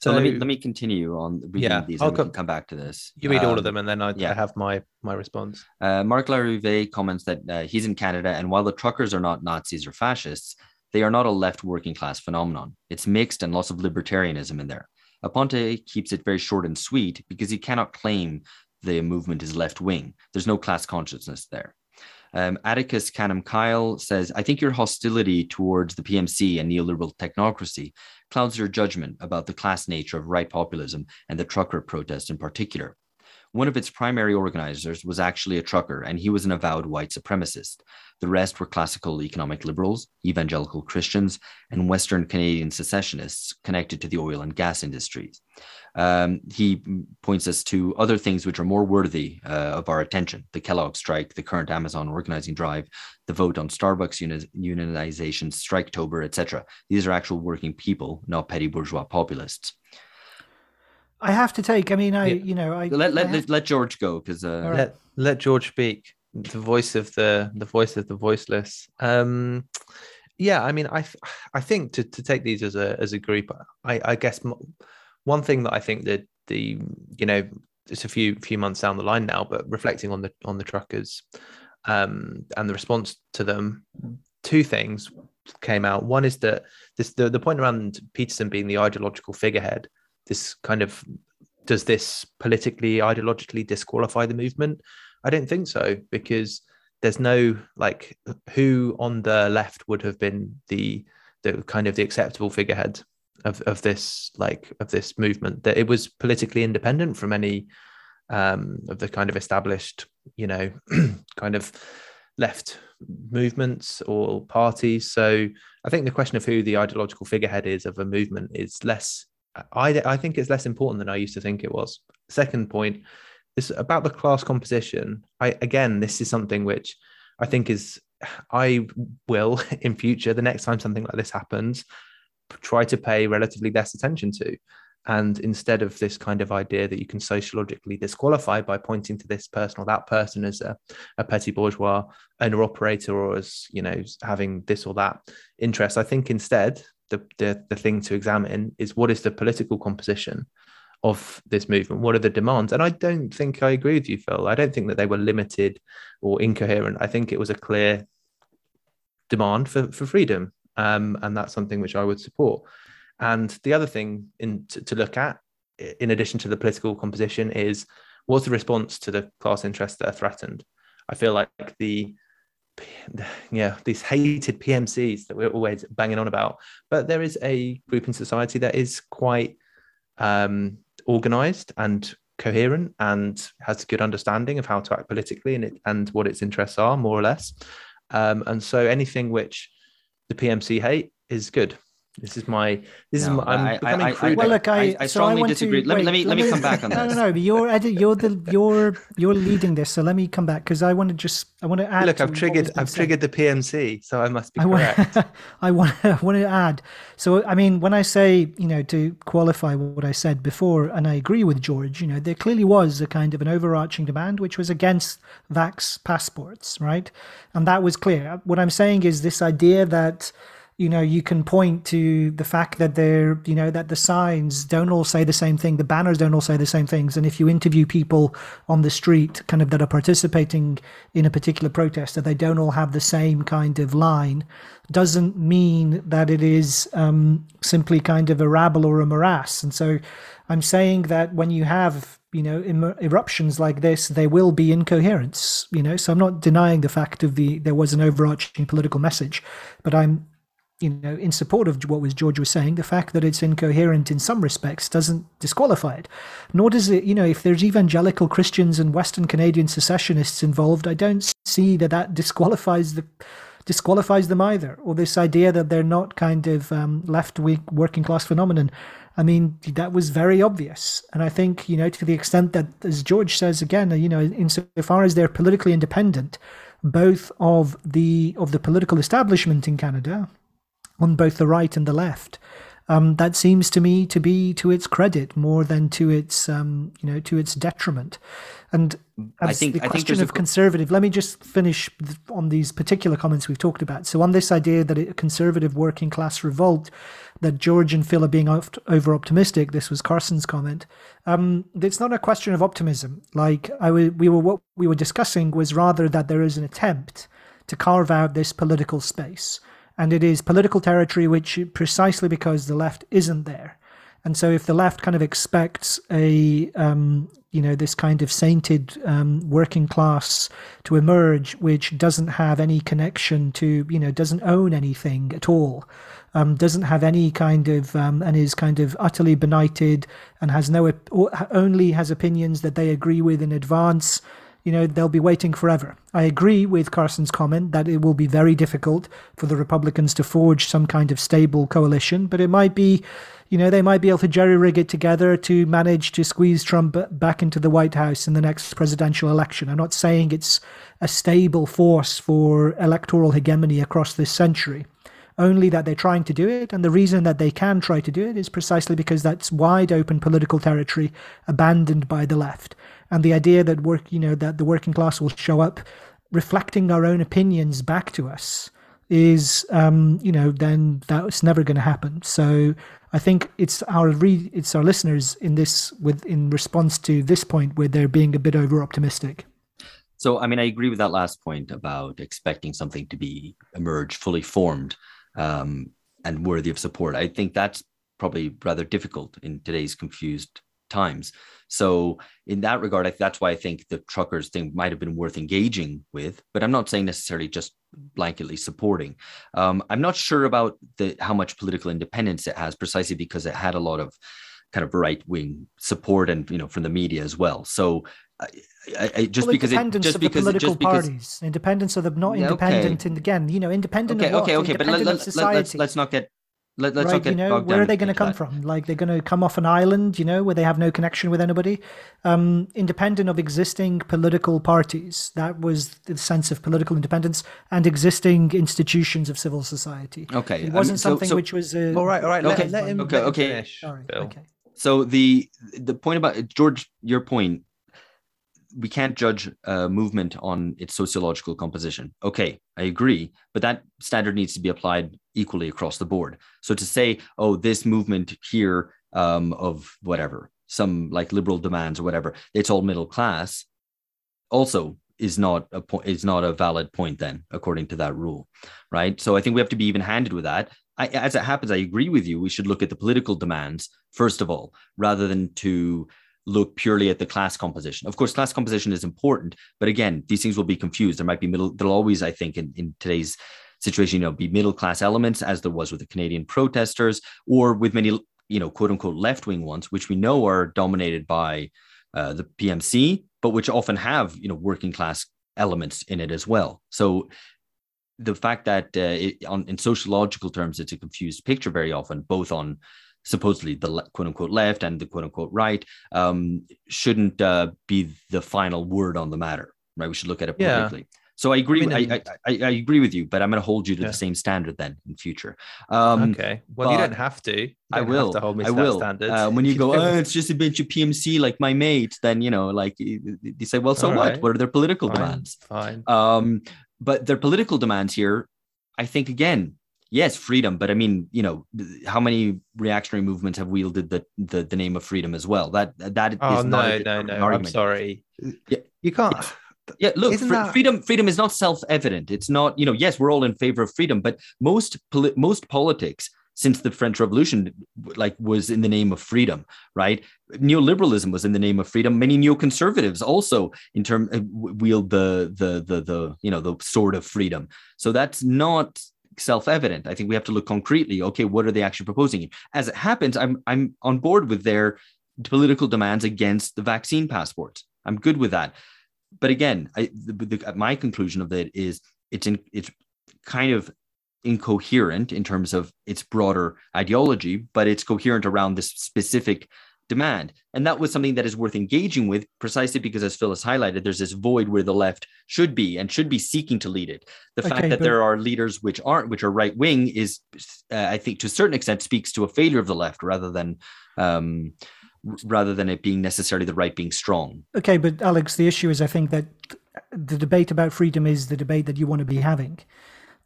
So, so let me let me continue on reading yeah, these. I'll come, come back to this. You read um, all of um, them, and then I, yeah. I have my my response. Uh, Mark Larive comments that uh, he's in Canada, and while the truckers are not Nazis or fascists, they are not a left working class phenomenon. It's mixed and lots of libertarianism in there. Aponte keeps it very short and sweet because he cannot claim the movement is left wing. There's no class consciousness there. Um, Atticus Canham Kyle says, I think your hostility towards the PMC and neoliberal technocracy clouds your judgment about the class nature of right populism and the trucker protest in particular. One of its primary organizers was actually a trucker, and he was an avowed white supremacist. The rest were classical economic liberals, evangelical Christians, and Western Canadian secessionists connected to the oil and gas industries. Um, he points us to other things which are more worthy uh, of our attention the Kellogg strike, the current Amazon organizing drive, the vote on Starbucks uni- unionization, Striketober, etc. These are actual working people, not petty bourgeois populists. I have to take. I mean, I yeah. you know, I let let, I let, let George go because uh... let let George speak. The voice of the the voice of the voiceless. Um, yeah, I mean, I I think to to take these as a as a group, I I guess one thing that I think that the you know it's a few few months down the line now, but reflecting on the on the truckers um, and the response to them, two things came out. One is that this the, the point around Peterson being the ideological figurehead. This kind of does this politically ideologically disqualify the movement? I don't think so because there's no like who on the left would have been the the kind of the acceptable figurehead of, of this like of this movement that it was politically independent from any um, of the kind of established you know kind of left movements or parties. So i think the question of who the ideological figurehead is of a movement is less i i think it's less important than i used to think it was. Second point is about the class composition i again this is something which i think is i will in future the next time something like this happens try to pay relatively less attention to. And instead of this kind of idea that you can sociologically disqualify by pointing to this person or that person as a, a petty bourgeois owner operator or as, you know, having this or that interest, I think instead the, the, the thing to examine is what is the political composition of this movement? What are the demands? And I don't think I agree with you, Phil. I don't think that they were limited or incoherent. I think it was a clear demand for, for freedom um, and that's something which I would support. And the other thing in, to, to look at, in addition to the political composition, is what's the response to the class interests that are threatened? I feel like the yeah these hated PMCs that we're always banging on about, but there is a group in society that is quite um, organized and coherent and has a good understanding of how to act politically and it, and what its interests are more or less. Um, and so anything which the PMC hate is good. This is my. This no, is my. I'm I, becoming I, I, well, look, I, I, so strongly disagree. To, let, wait, me, let me let me come back on no, this. No, no, no. You're you're the you're you're leading this. So let me come back because I want to just I want to add. Look, I've triggered I've said. triggered the PMC, so I must be correct. Want, I want I want to add. So I mean, when I say you know to qualify what I said before, and I agree with George, you know, there clearly was a kind of an overarching demand which was against vax passports, right? And that was clear. What I'm saying is this idea that you know you can point to the fact that they're you know that the signs don't all say the same thing the banners don't all say the same things. And if you interview people on the street kind of that are participating in a particular protest that they don't all have the same kind of line doesn't mean that it is um, simply kind of a rabble or a morass. And so i'm saying that when you have you know eruptions like this there will be incoherence you know. So i'm not denying the fact of the there was an overarching political message but i'm you know, in support of what was George was saying, the fact that it's incoherent in some respects doesn't disqualify it. Nor does it, you know, if there's evangelical Christians and Western Canadian secessionists involved, I don't see that that disqualifies the disqualifies them either. Or this idea that they're not kind of um, left wing working class phenomenon. I mean, that was very obvious. And I think, you know, to the extent that, as George says again, you know, insofar as they're politically independent, both of the of the political establishment in Canada on both the right and the left. Um, that seems to me to be to its credit more than to its um, you know to its detriment. And I think the question of a... conservative. Let me just finish on these particular comments we've talked about. So on this idea that a conservative working class revolt, that George and Phil are being over optimistic. This was Carson's comment. Um, it's not a question of optimism. Like I w- we were what we were discussing was rather that there is an attempt to carve out this political space and it is political territory which precisely because the left isn't there. And so if the left kind of expects a um, you know this kind of sainted um, working class to emerge which doesn't have any connection to you know doesn't own anything at all um, doesn't have any kind of um, and is kind of utterly benighted and has no only has opinions that they agree with in advance you know, they'll be waiting forever. I agree with Carson's comment that it will be very difficult for the Republicans to forge some kind of stable coalition, but it might be, you know, they might be able to jerry rig it together to manage to squeeze Trump back into the White House in the next presidential election. I'm not saying it's a stable force for electoral hegemony across this century only that they're trying to do it. And the reason that they can try to do it is precisely because that's wide open political territory abandoned by the left and the idea that work, you know, that the working class will show up reflecting our own opinions back to us is um, you know then that's never going to happen. So I think it's our re- it's our listeners in this with in response to this point where they're being a bit over optimistic. So I mean, I agree with that last point about expecting something to be emerge fully formed um, and worthy of support. I think that's probably rather difficult in today's confused times. So in that regard, I, that's why I think the truckers thing might have been worth engaging with, but I'm not saying necessarily just blanketly supporting. Um, I'm not sure about the how much political independence it has, precisely because it had a lot of kind of right wing support and you know from the media as well. So I, I, just well, because independence it, just of because the political because, parties, independence of the not independent, okay. and again, you know, independent okay, of what? okay, okay, but let, let, let, let's let's not get let, us right, not get you know, where are they going to come that. from? Like they're going to come off an island, you know, where they have no connection with anybody, um, independent of existing political parties. That was the sense of political independence and existing institutions of civil society. Okay, it wasn't I mean, so, something so, which was uh, all right. All right, okay, let, let him, okay, let him okay. Sorry, okay. So the the point about George, your point we can't judge a movement on its sociological composition. Okay, I agree, but that standard needs to be applied equally across the board. So to say, oh, this movement here um, of whatever, some like liberal demands or whatever, it's all middle class, also is not a point is not a valid point then, according to that rule, right? So I think we have to be even-handed with that. I, as it happens, I agree with you. We should look at the political demands first of all, rather than to look purely at the class composition. Of course, class composition is important, but again, these things will be confused. There might be middle, there'll always, I think, in, in today's situation, you know, be middle class elements, as there was with the Canadian protesters, or with many, you know, quote unquote left wing ones, which we know are dominated by uh, the PMC, but which often have, you know, working class elements in it as well. So the fact that uh, it, on, in sociological terms, it's a confused picture very often, both on supposedly the quote unquote left and the quote unquote right um, shouldn't uh, be the final word on the matter, right? We should look at it politically. Yeah. So I agree. I, mean, I, I, I, agree with you, but I'm going to hold you to yeah. the same standard then in future. Um, okay. Well, you don't have to. I will. To hold me I will. Uh, when you go, oh, it's just a bunch of PMC like my mate, then you know, like you, you say, well, so All what? Right. What are their political fine, demands? Fine. Um, but their political demands here, I think, again, yes, freedom, but I mean, you know, how many reactionary movements have wielded the the, the name of freedom as well? That that is oh, is no, no, no. Argument. I'm sorry. Yeah. You can't. Yeah, look, fr- that... freedom freedom is not self-evident. It's not, you know, yes, we're all in favor of freedom, but most poli- most politics since the French Revolution, like was in the name of freedom, right? Neoliberalism was in the name of freedom. Many neoconservatives also, in term, uh, wield the the the the you know the sword of freedom. So that's not self-evident. I think we have to look concretely. Okay, what are they actually proposing? As it happens, I'm I'm on board with their political demands against the vaccine passports. I'm good with that. But again, I, the, the, my conclusion of it is it's in it's kind of incoherent in terms of its broader ideology, but it's coherent around this specific demand. And that was something that is worth engaging with precisely because, as Phyllis highlighted, there's this void where the left should be and should be seeking to lead it. The okay, fact that but... there are leaders which aren't, which are right wing, is, uh, I think, to a certain extent, speaks to a failure of the left rather than. Um, rather than it being necessarily the right being strong. Okay, but Alex, the issue is I think that the debate about freedom is the debate that you want to be having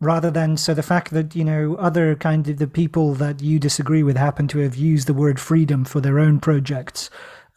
rather than so the fact that you know other kind of the people that you disagree with happen to have used the word freedom for their own projects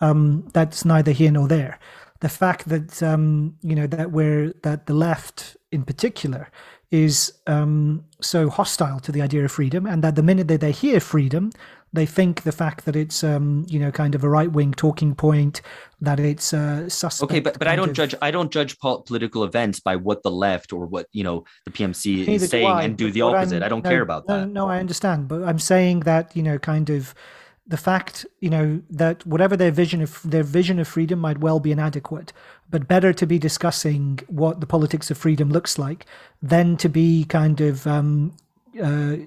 um, that's neither here nor there. The fact that um, you know that we're that the left in particular is um, so hostile to the idea of freedom and that the minute that they hear freedom they think the fact that it's um, you know kind of a right wing talking point that it's uh, suspect. Okay, but but I don't of... judge I don't judge political events by what the left or what you know the PMC is saying I, and do the opposite. I'm, I do not no, care about no, that. No, I understand, but I'm saying that you know kind of the fact you know that whatever their vision of their vision of freedom might well be inadequate but better to be discussing what the politics of freedom looks like than to be kind of um, uh,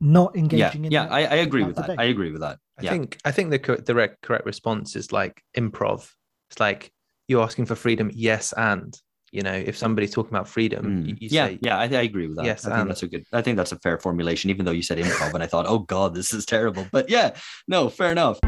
not engaging yeah, in yeah I, I, agree with that. i agree with that. I think i think the correct correct response is like improv. It's like you're asking for freedom yes and you know if somebody's talking about freedom mm. you, you yeah say, yeah I, I, agree with that. yes i think that's a good i think that's a fair formulation even though you said improv and i thought oh god this is terrible. But yeah no fair enough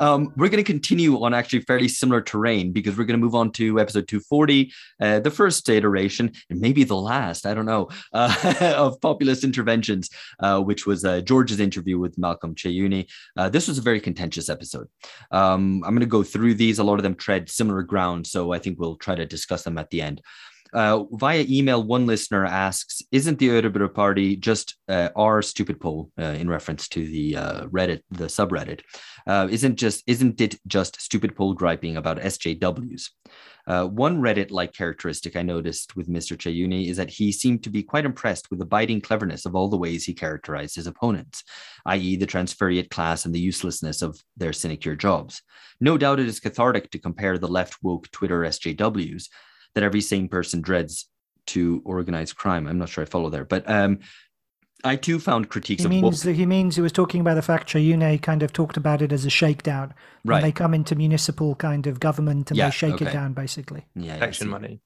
Um, we're going to continue on actually fairly similar terrain because we're going to move on to episode 240, uh, the first iteration, and maybe the last, I don't know, uh, of populist interventions, uh, which was uh, George's interview with Malcolm Kyeyune. Uh, this was a very contentious episode. Um, I'm going to go through these. A lot of them tread similar ground, so I think we'll try to discuss them at the end. Uh, via email, one listener asks, "Isn't the Örebro Party just uh, r/stupidpol?" Uh, in reference to the uh, Reddit, the subreddit, uh, isn't just isn't it just stupidpol griping about SJWs? Uh, one Reddit-like characteristic I noticed with Mr. Kyeyune is that he seemed to be quite impressed with the biting cleverness of all the ways he characterized his opponents, i.e., the transferiate class and the uselessness of their sinecure jobs. No doubt it is cathartic to compare the left woke Twitter SJWs that every sane person dreads to organize crime. I'm not sure I follow there, but um, I too found critiques he of means he means he was talking about the fact Kyeyune kind of talked about it as a shakedown. When Right. they come into municipal kind of government and Yeah, they shake okay. it down basically. yeah, yeah, Action see. money.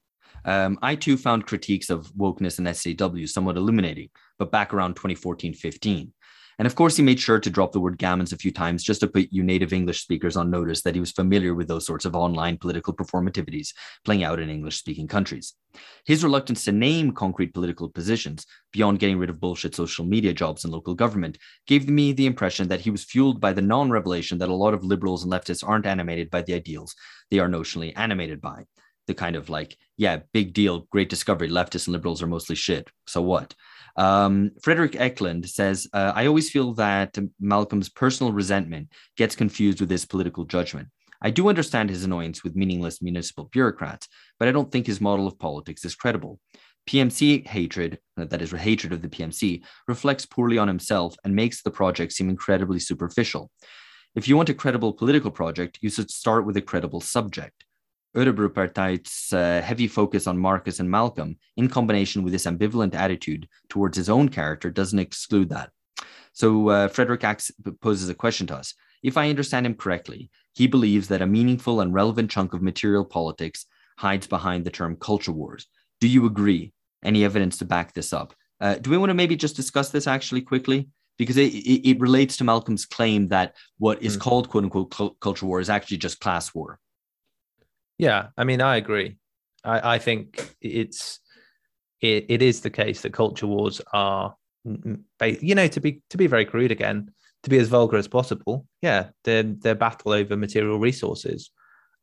Um, I too found critiques of wokeness and SJW somewhat illuminating, but back around 2014 15. And of course, he made sure to drop the word gammons a few times just to put you native English speakers on notice that he was familiar with those sorts of online political performativities playing out in English speaking countries. His reluctance to name concrete political positions beyond getting rid of bullshit social media jobs in local government gave me the impression that he was fueled by the non revelation that a lot of liberals and leftists aren't animated by the ideals they are notionally animated by the kind of like, yeah, big deal, great discovery. Leftists and liberals are mostly shit. So what? Um, Frederick Eklund says, uh, I always feel that Malcolm's personal resentment gets confused with his political judgment. I do understand his annoyance with meaningless municipal bureaucrats, but I don't think his model of politics is credible. PMC hatred, uh, that is, hatred of the PMC, reflects poorly on himself and makes the project seem incredibly superficial. If you want a credible political project, you should start with a credible subject. Örebro uh, heavy focus on Marcus and Malcolm, in combination with this ambivalent attitude towards his own character, doesn't exclude that. So uh, Frederick Axe poses a question to us. If I understand him correctly, he believes that a meaningful and relevant chunk of material politics hides behind the term culture wars. Do you agree? Any evidence to back this up? Uh, do we want to maybe just discuss this actually quickly? Because it, it, it relates to Malcolm's claim that what is Mm. called quote unquote cul- culture war is actually just class war. Yeah, I mean, I agree. I, I think it's it, it is the case that culture wars are, you know, to be to be very crude again, to be as vulgar as possible. Yeah, they're they're battle over material resources,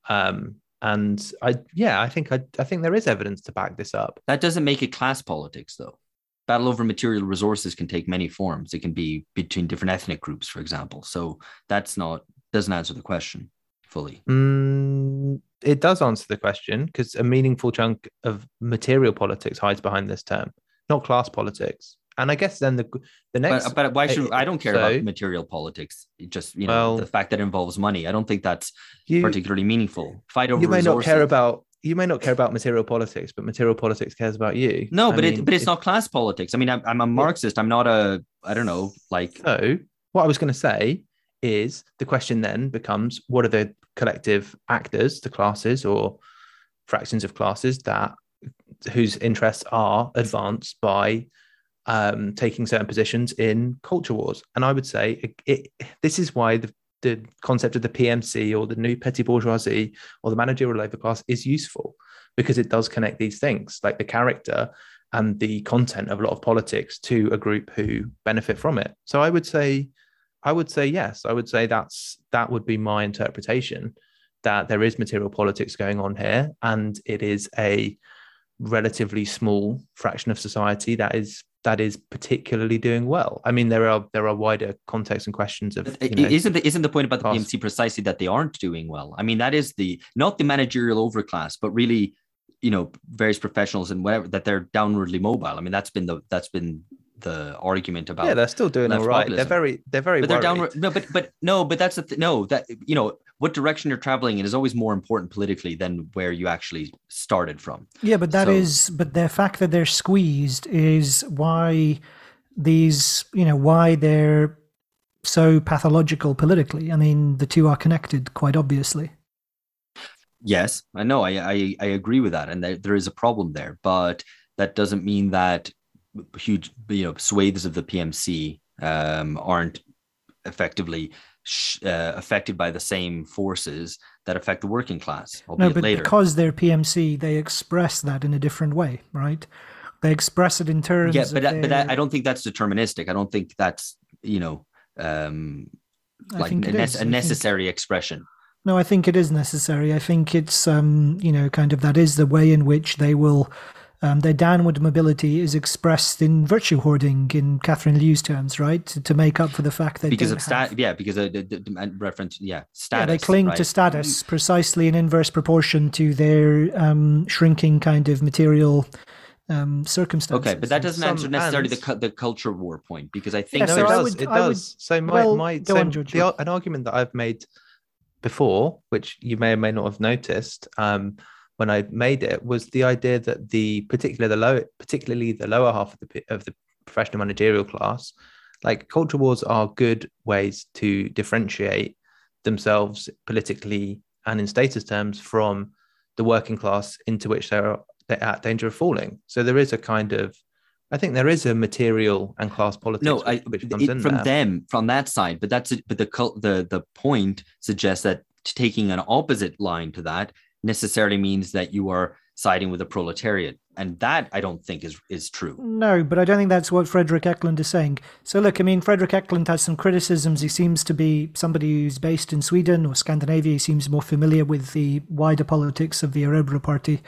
um, and I yeah, I think I, I think there is evidence to back this up. That doesn't make it class politics, though. Battle over material resources can take many forms. It can be between different ethnic groups, for example. So that's not doesn't answer the question fully. Mm, it does answer the question because a meaningful chunk of material politics hides behind this term, not class politics. And I guess then the the next, But, but why should I don't care so- about material politics? It Just you know Well- the fact that it involves money. I don't think that's you, particularly meaningful. Fight over you may not care about you may not care about material politics, but material politics cares about you. no, I but mean, it but it's not class politics. I mean, I'm, I'm a Marxist. I'm not a I don't know like So what I was going to say is the question then becomes: What are the collective actors, the classes or fractions of classes that whose interests are advanced by um, taking certain positions in culture wars? And I would say it, it, this is why the the concept of the PMC or the new petty bourgeoisie or the managerial labor class is useful because it does connect these things like the character and the content of a lot of politics to a group who benefit from it. So I would say, I would say yes. I would say that's that would be my interpretation that there is material politics going on here, and it is a relatively small fraction of society that is that is particularly doing well. I mean, there are there are wider contexts and questions of you uh, know, it- isn't the, isn't the point about the class. PMC precisely that they aren't doing well? I mean, that is the not the managerial overclass, but really, you know, various professionals and whatever that they're downwardly mobile. I mean, that's been the that's been the argument about. yeah, they're still doing left all right. They're very they're very but they're worried. downward. No, but but no, but that's the th- no that you know what direction you're traveling in is always more important politically than where you actually started from. Yeah, but that So- is, but the fact that they're squeezed is why these, you know, why they're so pathological politically. I mean, the two are connected quite obviously. Yes, I know. I I, I agree with that, and there, there is a problem there, but that doesn't mean that huge, you know, swathes of the PMC um, aren't effectively sh- uh, affected by the same forces that affect the working class. No, but later. because they're PMC, they express that in a different way, right? They express it in terms. yeah, of but that, but that, I don't think that's deterministic. I don't think that's you know um, like a, is. a I think- necessary expression. No, I think it is necessary. I think it's um, you know, kind of that is the way in which they will um, their downward mobility is expressed in virtue hoarding in Catherine Liu's terms, right? To, to make up for the fact that because of stat, have- yeah, because of the, the, the reference, yeah, status. yeah, they cling right? to status precisely in inverse proportion to their um, shrinking kind of material um, circumstances. Okay, but that doesn't answer Some necessarily the and- cu- the culture war point because I think Yeah, no, so it does. would- it I would- does. so my well, my so on, George. the, an argument that I've made before, which you may or may not have noticed, um, when I made it, was the idea that the particular the low, particularly the lower half of the of the professional managerial class, like culture wars are good ways to differentiate themselves politically and in status terms from the working class into which they're they're at danger of falling. So there is a kind of I think there is a material and class politics no, which, I, it, in from there. them from that side, but that's but the cult the the point suggests that taking an opposite line to that necessarily means that you are siding with the proletariat, and that I don't think is is true. No, but I don't think that's what Frederick Eklund is saying. So, look, I mean, Frederick Eklund has some criticisms. He seems to be somebody who's based in Sweden or Scandinavia. He seems more familiar with the wider politics of the Örebro party.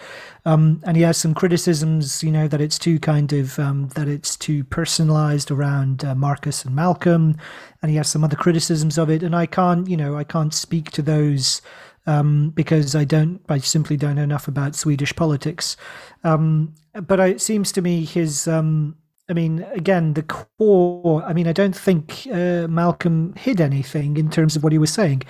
Um, and he has some criticisms, you know, that it's too kind of, um, that it's too personalized around uh, Marcus and Malcolm. And he has some other criticisms of it. And I can't, you know, I can't speak to those um, because I don't, I simply don't know enough about Swedish politics. Um, but it seems to me his, um, I mean, again, the core, I mean, I don't think uh, Malcolm hid anything in terms of what he was saying.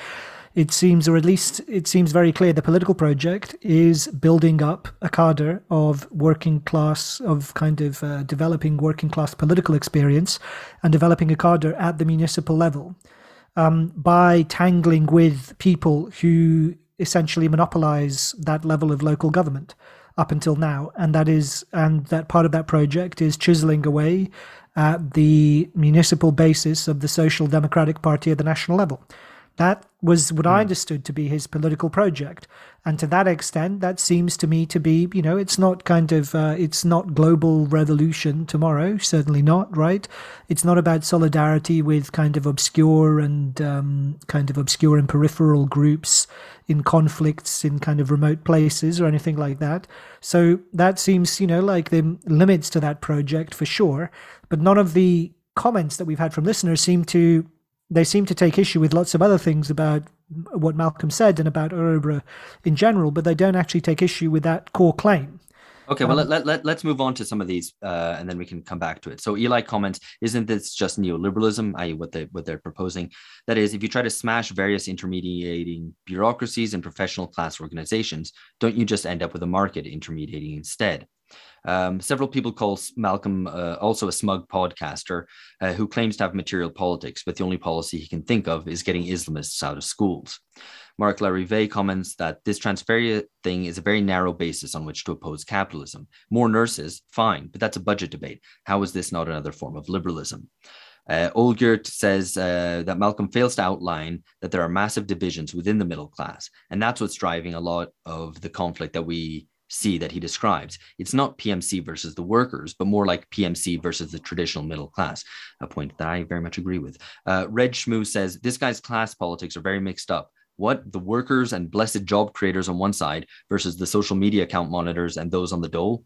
It seems, or at least it seems very clear, the political project is building up a cadre of working class, of kind of uh, developing working class political experience and developing a cadre at the municipal level um, by tangling with people who essentially monopolize that level of local government up until now. And that is and that part of that project is chiseling away at the municipal basis of the social democratic party at the national level that was what I understood to be his political project. And to that extent, that seems to me to be, you know, it's not kind of, uh, it's not global revolution tomorrow, certainly not, right? It's not about solidarity with kind of obscure and um, kind of obscure and peripheral groups in conflicts in kind of remote places or anything like that. So that seems, you know, like the limits to that project for sure. But none of the comments that we've had from listeners seem to they seem to take issue with lots of other things about what Malcolm said and about Örebro in general, but they don't actually take issue with that core claim. Okay, well, Um, let, let, let, let's move on to some of these uh, and then we can come back to it. So Eli comments, isn't this just neoliberalism, i.e. what, they, what they're proposing? That is, if you try to smash various intermediating bureaucracies and professional class organizations, don't you just end up with a market intermediating instead? Um, several people call Malcolm uh, also a smug podcaster uh, who claims to have material politics, but the only policy he can think of is getting Islamists out of schools. Mark Larive comments that this transferia thing is a very narrow basis on which to oppose capitalism. More nurses, fine, but that's a budget debate. How is this not another form of liberalism? Uh, Olgert says uh, that Malcolm fails to outline that there are massive divisions within the middle class, and that's what's driving a lot of the conflict that we see that he describes. It's not PMC versus the workers, but more like PMC versus the traditional middle class, a point that I very much agree with. Uh, Red Schmoo says this guy's class politics are very mixed up. What the workers and blessed job creators on one side versus the social media account monitors and those on the dole.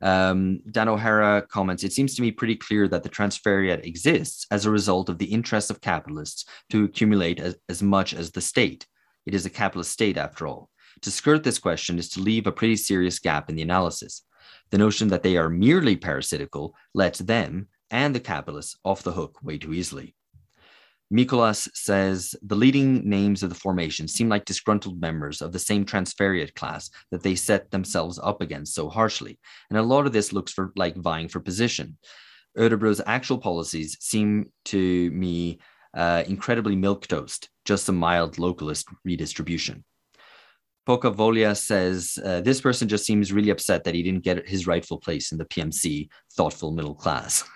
Um, Dan O'Hara comments, it seems to me pretty clear that the transferiat exists as a result of the interests of capitalists to accumulate as, as much as the state. It is a capitalist state after all. To skirt this question is to leave a pretty serious gap in the analysis. The notion that they are merely parasitical lets them and the capitalists off the hook way too easily. Mikolas says the leading names of the formation seem like disgruntled members of the same transferiate class that they set themselves up against so harshly, and a lot of this looks for like vying for position. Örebro's actual policies seem to me uh, incredibly milquetoast, just a mild localist redistribution. Pokavolia says uh, this person just seems really upset that he didn't get his rightful place in the PMC, thoughtful middle class.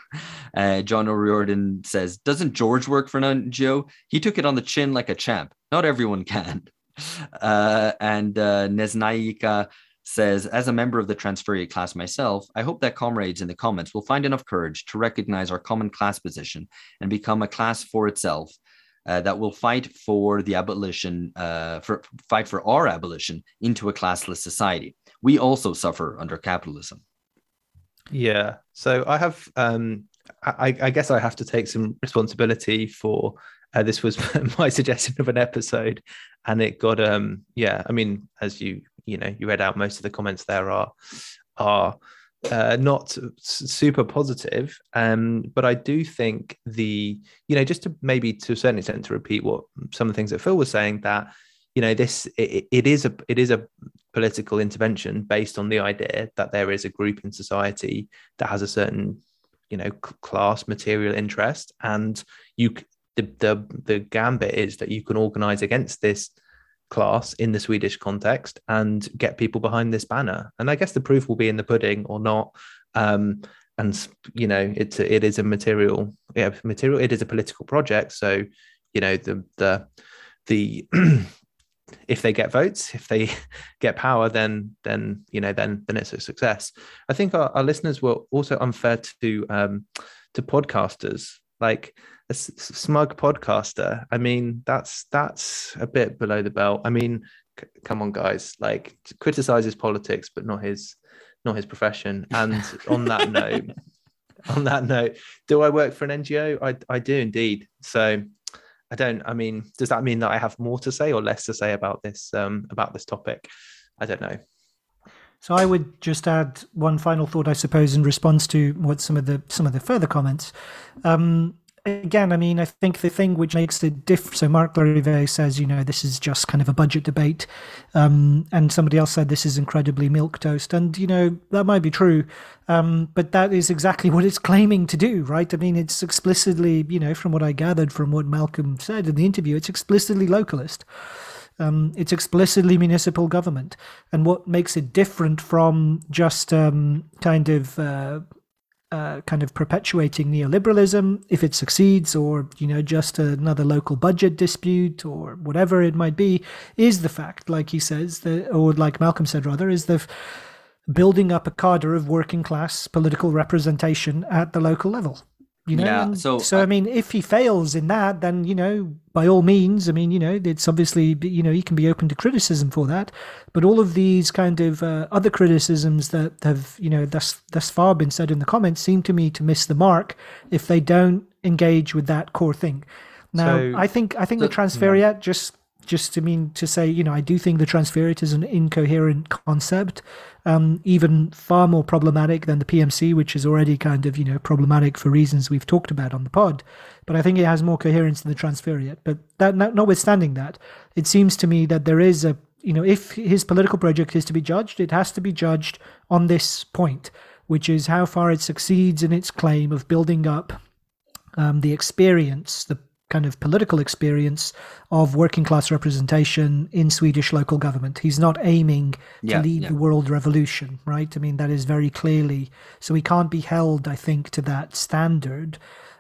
Uh, John O'Riordan says, Doesn't George work for an NGO? He took it on the chin like a champ. Not everyone can. Uh, and uh, Neznaika says, As a member of the transferiate class myself, I hope that comrades in the comments will find enough courage to recognize our common class position and become a class for itself uh, that will fight for the abolition, uh, for fight for our abolition into a classless society. We also suffer under capitalism. Yeah. So I have, um, I, I guess I have to take some responsibility for. Uh, this was my suggestion of an episode, and it got, um, yeah. I mean, as you, you know, you read out most of the comments there are, are uh, not super positive. Um, but I do think the, you know, just to maybe to a certain extent to repeat what some of the things that Phil was saying that, you know, this it, it is a it is a political intervention based on the idea that there is a group in society that has a certain, you know, class material interest, and you the the the gambit is that you can organize against this class in the Swedish context and get people behind this banner. And I guess the proof will be in the pudding or not. Um, and you know, it's a, it is a material, yeah, material. It is a political project. So, you know, the the the if they get votes, if they get power, then then you know, then then it's a success. I think our, our listeners were also unfair to um, to podcasters. Like a smug podcaster. I mean, that's that's a bit below the belt. I mean, c- come on, guys, like criticizes politics, but not his not his profession. And on that note, on that note, do I work for an NGO? I I do indeed. So I don't. I mean, does that mean that I have more to say or less to say about this um, about this topic? I don't know. So I would just add one final thought, I suppose, in response to what some of the some of the further comments. Um, again, I mean, I think the thing which makes the different. So Mark Larive says, you know, this is just kind of a budget debate, um, and somebody else said this is incredibly milk toast, and you know that might be true, um, but that is exactly what it's claiming to do, right? I mean, it's explicitly, you know, from what I gathered from what Malcolm said in the interview, it's explicitly localist. Um, it's explicitly municipal government, and what makes it different from just um, kind of uh, uh, kind of perpetuating neoliberalism if it succeeds, or you know just another local budget dispute or whatever it might be, is the fact, like he says, that, or like Malcolm said rather, is the building up a cadre of working class political representation at the local level you know yeah, so so I, I, mean if he fails in that then you know by all means i mean you know it's obviously you know he can be open to criticism for that but all of these kind of uh, other criticisms that have you know thus thus far been said in the comments seem to me to miss the mark if they don't engage with that core thing now so, i think i think the, the transferiate yeah. just just to mean to say, you know, I do think the transferiate is an incoherent concept, um, even far more problematic than the PMC, which is already kind of, you know, problematic for reasons we've talked about on the pod. But I think it has more coherence than the transferiate. But that, notwithstanding that, it seems to me that there is a, you know, if his political project is to be judged, it has to be judged on this point, which is how far it succeeds in its claim of building up um, the experience, the kind of political experience of working class representation in Swedish local government. He's not aiming to yeah, lead yeah. the world revolution, right? I mean, that is very clearly so he can't be held, I think, to that standard.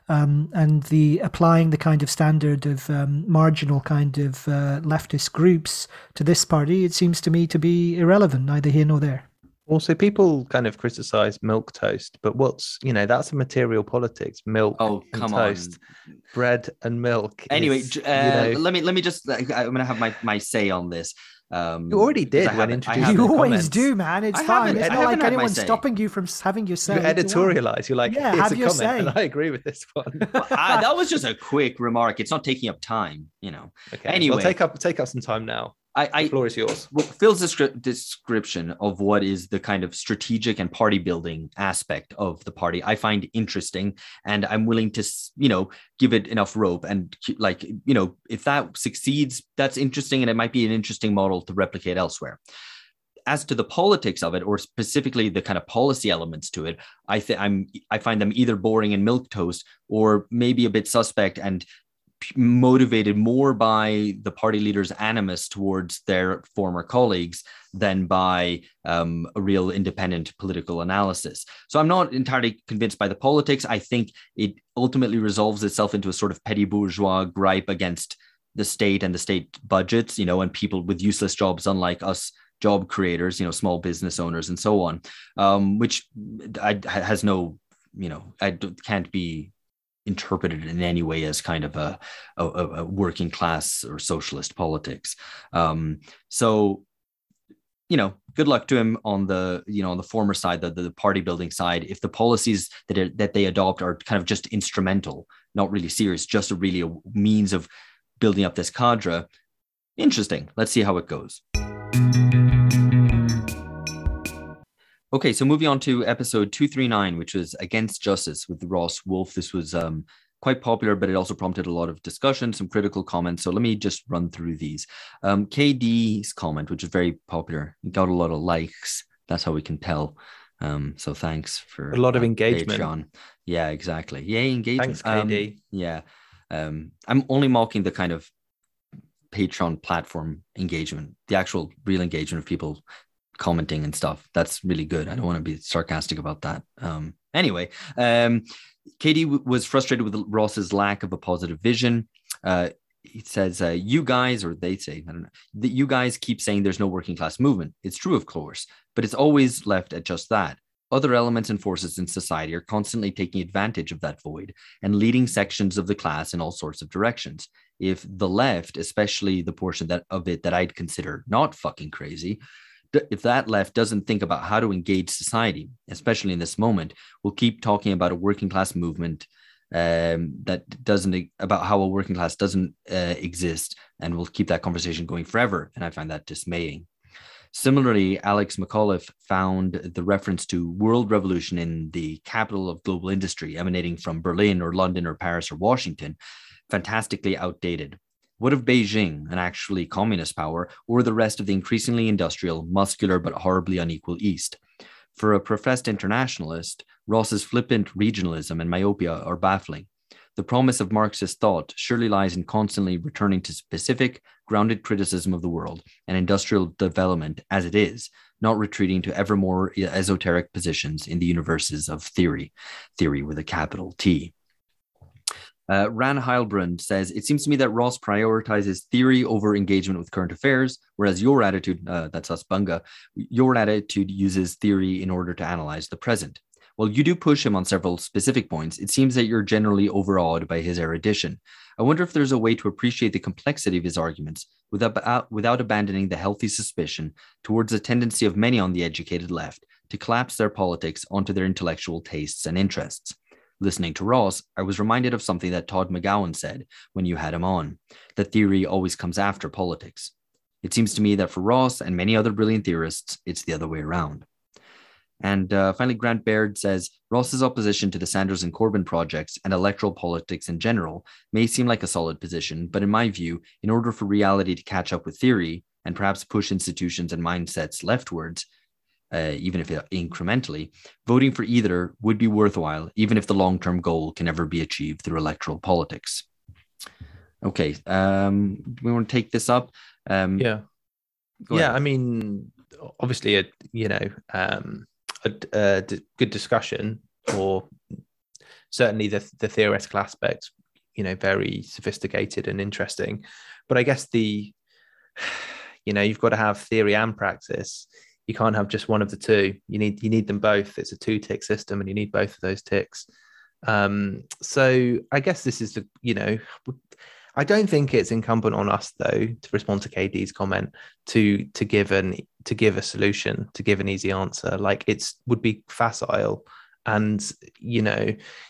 Um, and the applying the kind of standard of um, marginal kind of uh, leftist groups to this party, it seems to me to be irrelevant, neither here nor there. Also, people kind of criticize milk toast, but what's you know that's a material politics. Milk, oh come toast, on, bread and milk. Anyway, is, uh, you know, let me let me just. I'm going to have my my say on this. Um, you already did when introducing. You always comments. do, man. It's I fine. It's not like anyone's stopping you from having your say. You editorialize. You're like, yeah, have a your comment, say. and I agree with this one. well, I, that was just a quick remark. It's not taking up time, you know. Okay. Anyway, well, take up take up some time now. I, I the floor is yours. Phil's descri- description of what is the kind of strategic and party building aspect of the party, I find interesting, and I'm willing to, you know, give it enough rope. And like, you know, if that succeeds, that's interesting, and it might be an interesting model to replicate elsewhere. As to the politics of it, or specifically the kind of policy elements to it, I think I'm I find them either boring and milk toast, or maybe a bit suspect and motivated more by the party leader's animus towards their former colleagues than by um, a real independent political analysis. So I'm not entirely convinced by the politics. I think it ultimately resolves itself into a sort of petty bourgeois gripe against the state and the state budgets, you know, and people with useless jobs, unlike us job creators, you know, small business owners and so on, um, which I, has no, you know, I can't be interpreted in any way as kind of a, a, a working class or socialist politics. Um, so, you know, good luck to him on the you know on the former side, the, the party building side. If the policies that are, that they adopt are kind of just instrumental, not really serious, just a really a means of building up this cadre, interesting. Let's see how it goes. Okay, so moving on to episode 239, which was Against Justice with Ross Wolfe. This was um, quite popular, but it also prompted a lot of discussion, some critical comments. So let me just run through these. Um, KD's comment, which is very popular, got a lot of likes. That's how we can tell. Um, so thanks for a lot of engagement. Patreon. Yeah, exactly. Yeah, engagement. Thanks, KD. Um, yeah. Um, I'm only mocking the kind of Patreon platform engagement, the actual real engagement of people commenting and stuff. That's really good. I don't want to be sarcastic about that. Um, anyway, um, KD w- was frustrated with Ross's lack of a positive vision. Uh, he says, uh, "You guys, or they say, I don't know, that you guys keep saying there's no working class movement. It's true, of course, but it's always left at just that. Other elements and forces in society are constantly taking advantage of that void and leading sections of the class in all sorts of directions. If the left, especially the portion that of it that I'd consider not fucking crazy, if that left doesn't think about how to engage society, especially in this moment, we'll keep talking about a working class movement um, that doesn't about how a working class doesn't uh, exist, and we'll keep that conversation going forever. And I find that dismaying. Similarly, Alex McAuliffe found the reference to world revolution in the capital of global industry emanating from Berlin or London or Paris or Washington fantastically outdated. What of Beijing, an actually communist power, or the rest of the increasingly industrial, muscular, but horribly unequal East? For a professed internationalist, Ross's flippant regionalism and myopia are baffling. The promise of Marxist thought surely lies in constantly returning to specific, grounded criticism of the world and industrial development as it is, not retreating to ever more esoteric positions in the universes of theory, theory with a capital T. Uh, Ran Heilbrund says, It seems to me that Ross prioritizes theory over engagement with current affairs, whereas your attitude, uh, that's us bunga, your attitude uses theory in order to analyze the present. While you do push him on several specific points, it seems that you're generally overawed by his erudition. I wonder if there's a way to appreciate the complexity of his arguments without, without abandoning the healthy suspicion towards the tendency of many on the educated left to collapse their politics onto their intellectual tastes and interests. Listening to Ross, I was reminded of something that Todd McGowan said when you had him on that theory always comes after politics. It seems to me that for Ross and many other brilliant theorists, it's the other way around. And uh, finally, Grant Baird says Ross's opposition to the Sanders and Corbyn projects and electoral politics in general may seem like a solid position, but in my view, in order for reality to catch up with theory and perhaps push institutions and mindsets leftwards, uh, even if incrementally, voting for either would be worthwhile, even if the long term goal can never be achieved through electoral politics. Okay, um, we want to take this up. Um, yeah, yeah. I mean, obviously, a you know, um, a, a d- good discussion, or certainly the the theoretical aspects, you know, very sophisticated and interesting. But I guess the, you know, you've got to have theory and practice you can't have just one of the two. You need you need them both. It's a two tick system, and you need both of those ticks. Um, so I guess this is the you know, I don't think it's incumbent on us though to respond to KD's comment to to give an to give a solution to give an easy answer. Like it's would be facile, and you know,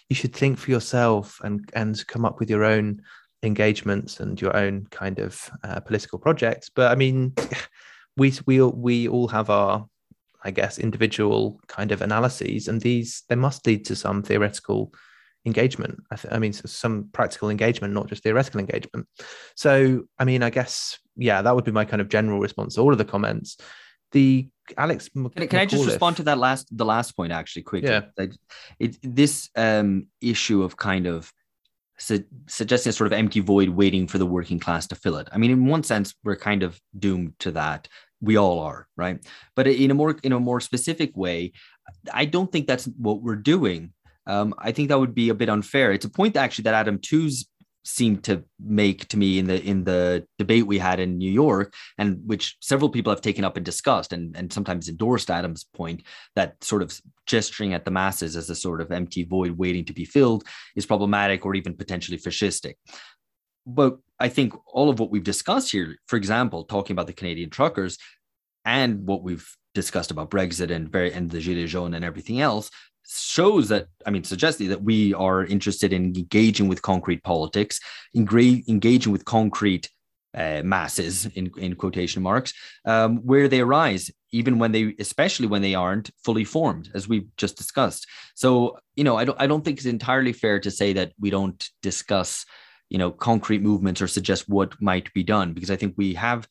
you should think for yourself and and come up with your own engagements and your own kind of uh, political projects. But I mean we we we all have our I guess individual kind of analyses, and these they must lead to some theoretical engagement. I, th- I mean, so some practical engagement, not just theoretical engagement. So, I mean, I guess yeah, that would be my kind of general response to all of the comments. The Alex, can, I, can I just respond to that last the last point actually quickly? Yeah, it, this um, issue of kind of su- suggesting a sort of empty void waiting for the working class to fill it. I mean, in one sense, we're kind of doomed to that. We all are, right? But in a more in a more specific way, I don't think that's what we're doing. Um, I think that would be a bit unfair. It's a point actually that Adam Tooze seemed to make to me in the in the debate we had in New York, and which several people have taken up and discussed, and and sometimes endorsed Adam's point that sort of gesturing at the masses as a sort of empty void waiting to be filled is problematic or even potentially fascistic. But I think all of what we've discussed here, for example, talking about the Canadian truckers, and what we've discussed about Brexit and very and the Gilets jaunes and everything else shows that I mean suggesting that we are interested in engaging with concrete politics, engra- engaging with concrete uh, masses in, in quotation marks um, where they arise even when they especially when they aren't fully formed as we've just discussed. So you know i don't i don't think it's entirely fair to say that we don't discuss you know concrete movements or suggest what might be done because i think we have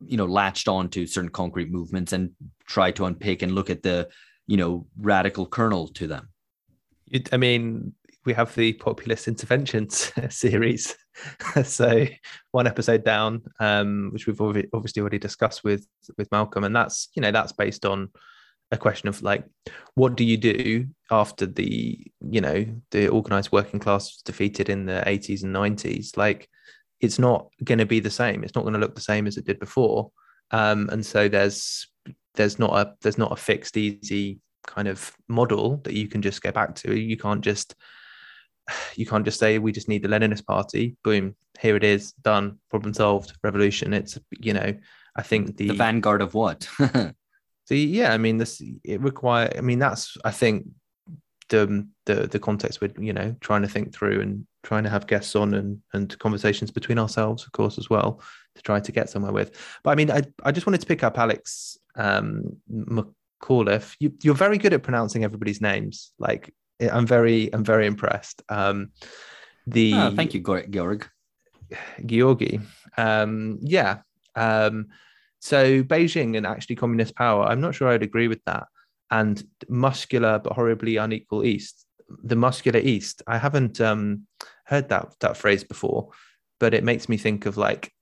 you know latched on to certain concrete movements and try to unpick and look at the you know radical kernel to them I mean, we have the populist interventions series. so one episode down, um, which we've obviously already discussed with with Malcolm, and that's you know that's based on a question of like, what do you do after the you know the organized working class was defeated in the 80s and 90s? Like, it's not going to be the same. It's not going to look the same as it did before. Um, and so there's there's not a there's not a fixed easy kind of model that you can just go back to. You can't just you can't just say we just need the Leninist party. Boom, here it is, done, problem solved, revolution. It's you know, I think the, the vanguard of what the yeah, I mean this it require. I mean that's I think the the the context we're you know trying to think through and trying to have guests on and and conversations between ourselves, of course, as well to try to get somewhere with. But I mean, I I just wanted to pick up Alex um, McAuliffe. You, you're very good at pronouncing everybody's names. Like I'm very I'm very impressed. Um, the oh, thank you Georg. Georgi. Um, yeah. Um, so Beijing and actually communist power, I'm not sure I'd agree with that. And muscular but horribly unequal East, the muscular East. I haven't um, heard that that phrase before, but it makes me think of like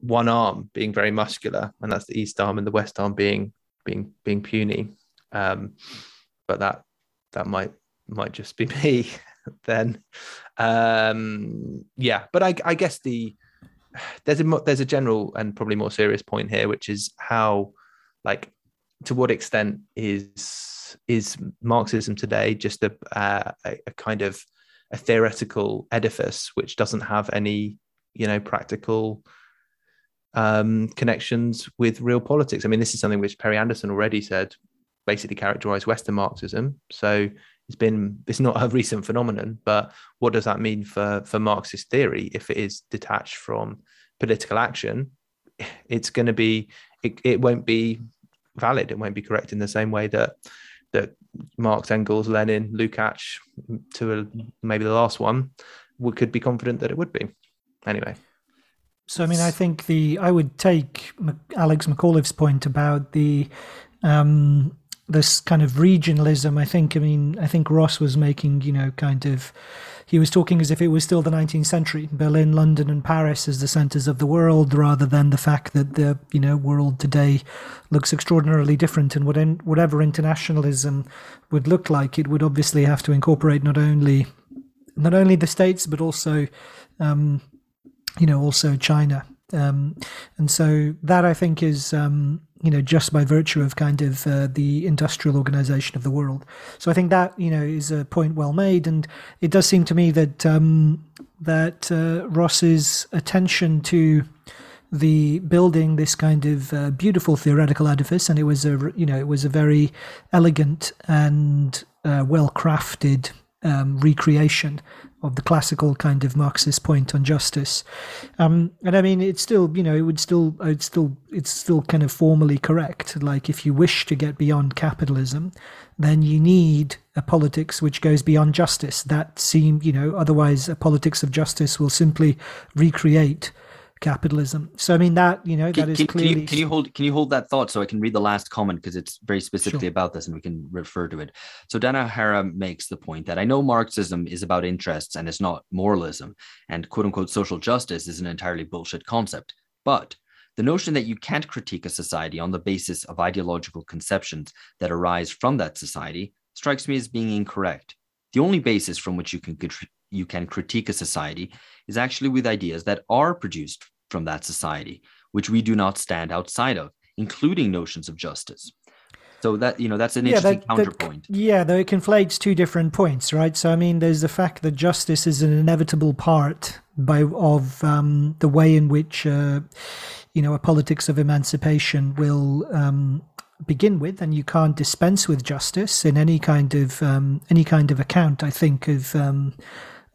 one arm being very muscular, and that's the East arm, and the West arm being being being puny. Um, but that that might might just be me then. Um, yeah, but I, I guess the there's a there's a general and probably more serious point here, which is how like to what extent is is Marxism today just a uh, a, a kind of a theoretical edifice which doesn't have any you know practical um, connections with real politics. I mean, this is something which Perry Anderson already said basically characterized Western Marxism. So it's been it's not a recent phenomenon, but what does that mean for for Marxist theory if it is detached from political action? It's going to be it, it won't be valid. It won't be correct in the same way that that Marx, Engels, Lenin, Lukács, to a, maybe the last one, we could be confident that it would be. Anyway. So I mean, I think the I would take Alex McAuliffe's point about the um, this kind of regionalism. I think I mean I think Ross was making you know kind of he was talking as if it was still the 19th century, Berlin, London, and Paris as the centers of the world, rather than the fact that the you know world today looks extraordinarily different. And whatever internationalism would look like, it would obviously have to incorporate not only not only the states but also um, you know, also China. Um, and so that I think is, um, you know, just by virtue of kind of uh, the industrial organization of the world. So I think that, you know, is a point well made. And it does seem to me that, um, that uh, Ross's attention to the building this kind of uh, beautiful theoretical edifice, and it was a, you know, it was a very elegant and uh, well crafted um, recreation of the classical kind of Marxist point on justice. Um, and I mean, it's still, you know, it would still, it's still, it's still kind of formally correct. Like, if you wish to get beyond capitalism, then you need a politics which goes beyond justice. That seem, you know, otherwise a politics of justice will simply recreate capitalism. So I mean that you know can, that is can, clearly. Can you, can you, hold can you hold that thought so I can read the last comment because it's very specifically Sure. about this and we can refer to it. So Dana O'Hara makes the point that I know Marxism is about interests and it's not moralism, and quote unquote social justice is an entirely bullshit concept. But the notion that you can't critique a society on the basis of ideological conceptions that arise from that society strikes me as being incorrect. The only basis from which you can you can critique a society is actually with ideas that are produced from that society, which we do not stand outside of, including notions of justice. So that you know that's an interesting that- that- counterpoint. yeah, though it conflates two different points, right? So I mean, there's the fact that justice is an inevitable part by of um, the way in which uh, you know a politics of emancipation will um, begin with, and you can't dispense with justice in any kind of um, any kind of account. I think of um,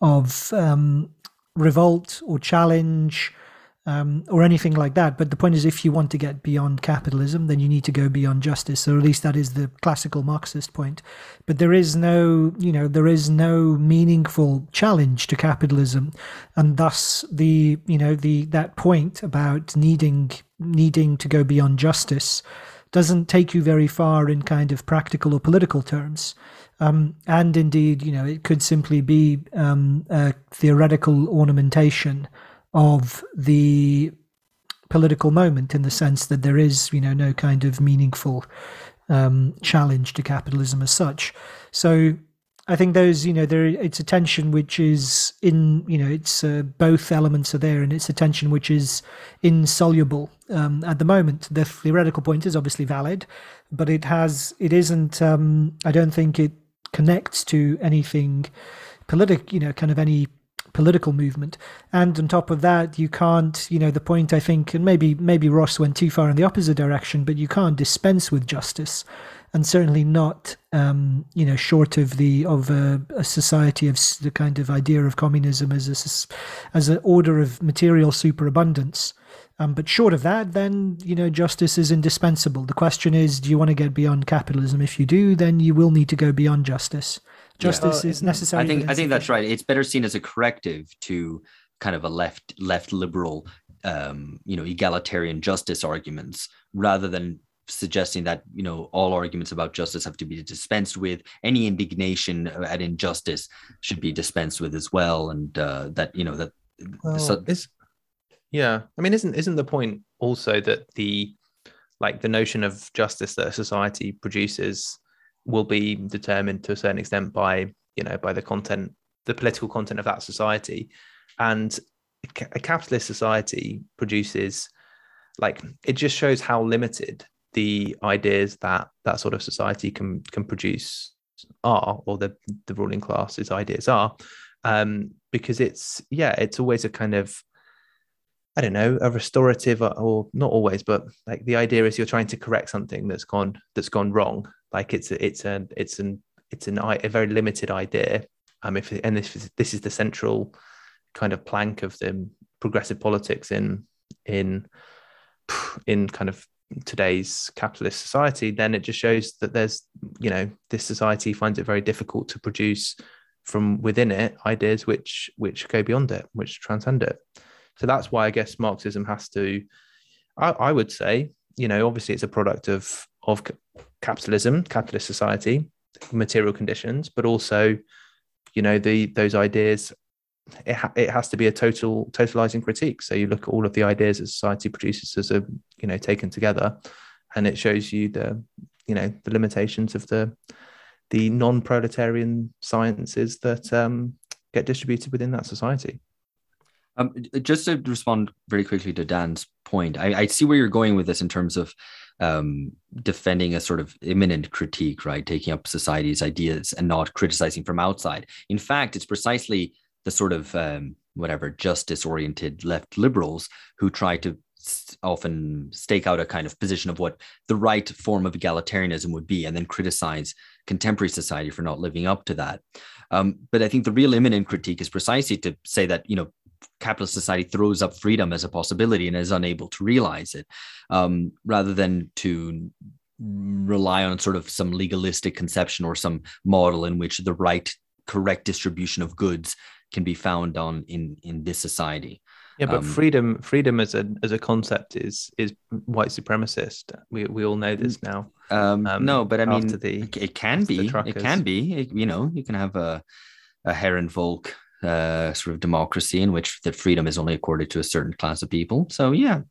of um, revolt or challenge um, or anything like that. But the point is, if you want to get beyond capitalism, then you need to go beyond justice. Or at least that is the classical Marxist point. But there is no, you know, there is no meaningful challenge to capitalism, and thus the, you know, the that point about needing needing to go beyond justice doesn't take you very far in kind of practical or political terms. Um, and indeed, you know, it could simply be um, a theoretical ornamentation of the political moment in the sense that there is, you know, no kind of meaningful um, challenge to capitalism as such. So I think those, you know, there it's a tension which is in, you know, it's uh, both elements are there, and it's a tension which is insoluble um, at the moment. The theoretical point is obviously valid, but it has, it isn't. Um, I don't think it connects to anything politic, you know, kind of any political movement. And on top of that, you can't, you know, the point I think, and maybe maybe Ross went too far in the opposite direction, but you can't dispense with justice, and certainly not, um, you know, short of the of a, a society of the kind of idea of communism as a, as an order of material superabundance. Um, but short of that, then you know justice is indispensable. The question is, do you want to get beyond capitalism? If you do, then you will need to go beyond justice. Justice Uh, is necessary. I think I think that's right. It's better seen as a corrective to kind of a left left liberal, um, you know, egalitarian justice arguments rather than suggesting that you know all arguments about justice have to be dispensed with. Any indignation at injustice should be dispensed with as well, and uh, that you know that. Well, so- is yeah. I mean, isn't isn't the point also that the like the notion of justice that a society produces will be determined to a certain extent by you know by the content, the political content of that society, and a capitalist society produces like it just shows how limited the ideas that that sort of society can can produce are or the the ruling class's ideas are um because it's yeah it's always a kind of i don't know a restorative or, or not always but like the idea is you're trying to correct something that's gone that's gone wrong. Like it's a, it's an it's an it's an a very limited idea. Um if and this is this is the central kind of plank of the progressive politics in in in kind of today's capitalist society then it just shows that there's you know this society finds it very difficult to produce from within it ideas which which go beyond it which transcend it so that's why i guess marxism has to i, I would say you know obviously it's a product of of capitalism capitalist society material conditions but also you know the those ideas it, ha- it has to be a total totalizing critique. So you look at all of the ideas that society produces as a you know taken together and it shows you the you know the limitations of the the non-proletarian sciences that um, get distributed within that society Um, just to respond very quickly to Dan's point, I, I see where you're going with this in terms of um, defending a sort of immanent critique, right? Taking up society's ideas and not criticizing from outside. In fact, it's precisely the sort of um, whatever justice oriented left liberals who try to often stake out a kind of position of what the right form of egalitarianism would be and then criticize contemporary society for not living up to that. Um, but I think the real immanent critique is precisely to say that, you know, capitalist society throws up freedom as a possibility and is unable to realize it, um, rather than to rely on sort of some legalistic conception or some model in which the right correct distribution of goods can be found on in in this society. Yeah, but Um, freedom, freedom as a as a concept is is white supremacist. We we all know this now. Um, Um, no, but I mean, the- it, it can be. It can be. It- you know, you can have a a Herrenvolk uh, sort of democracy in which the freedom is only accorded to a certain class of people. So yeah.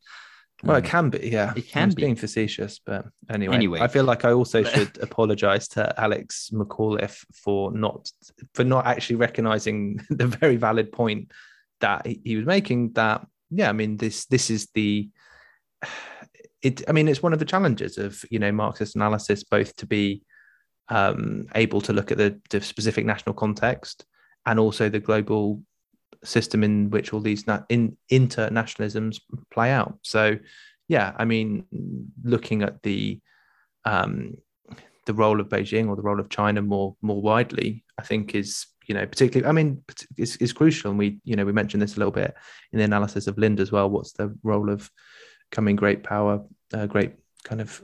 Well, Um, it can be, yeah. it can be. being facetious, but anyway. Anyway. I feel like I also should apologize to Alex McAuliffe for not for not actually recognizing the very valid point that he, he was making. That yeah, I mean this this is the it. I mean, it's one of the challenges of you know Marxist analysis, both to be um, able to look at the, the specific national context and also the global system in which all these na- in internationalisms play out. So, yeah, I mean, looking at the um, the role of Beijing or the role of China more more widely, I think is you know particularly. I mean, is, is crucial, and we you know we mentioned this a little bit in the analysis of Lind as well. What's the role of coming great power, uh, great kind of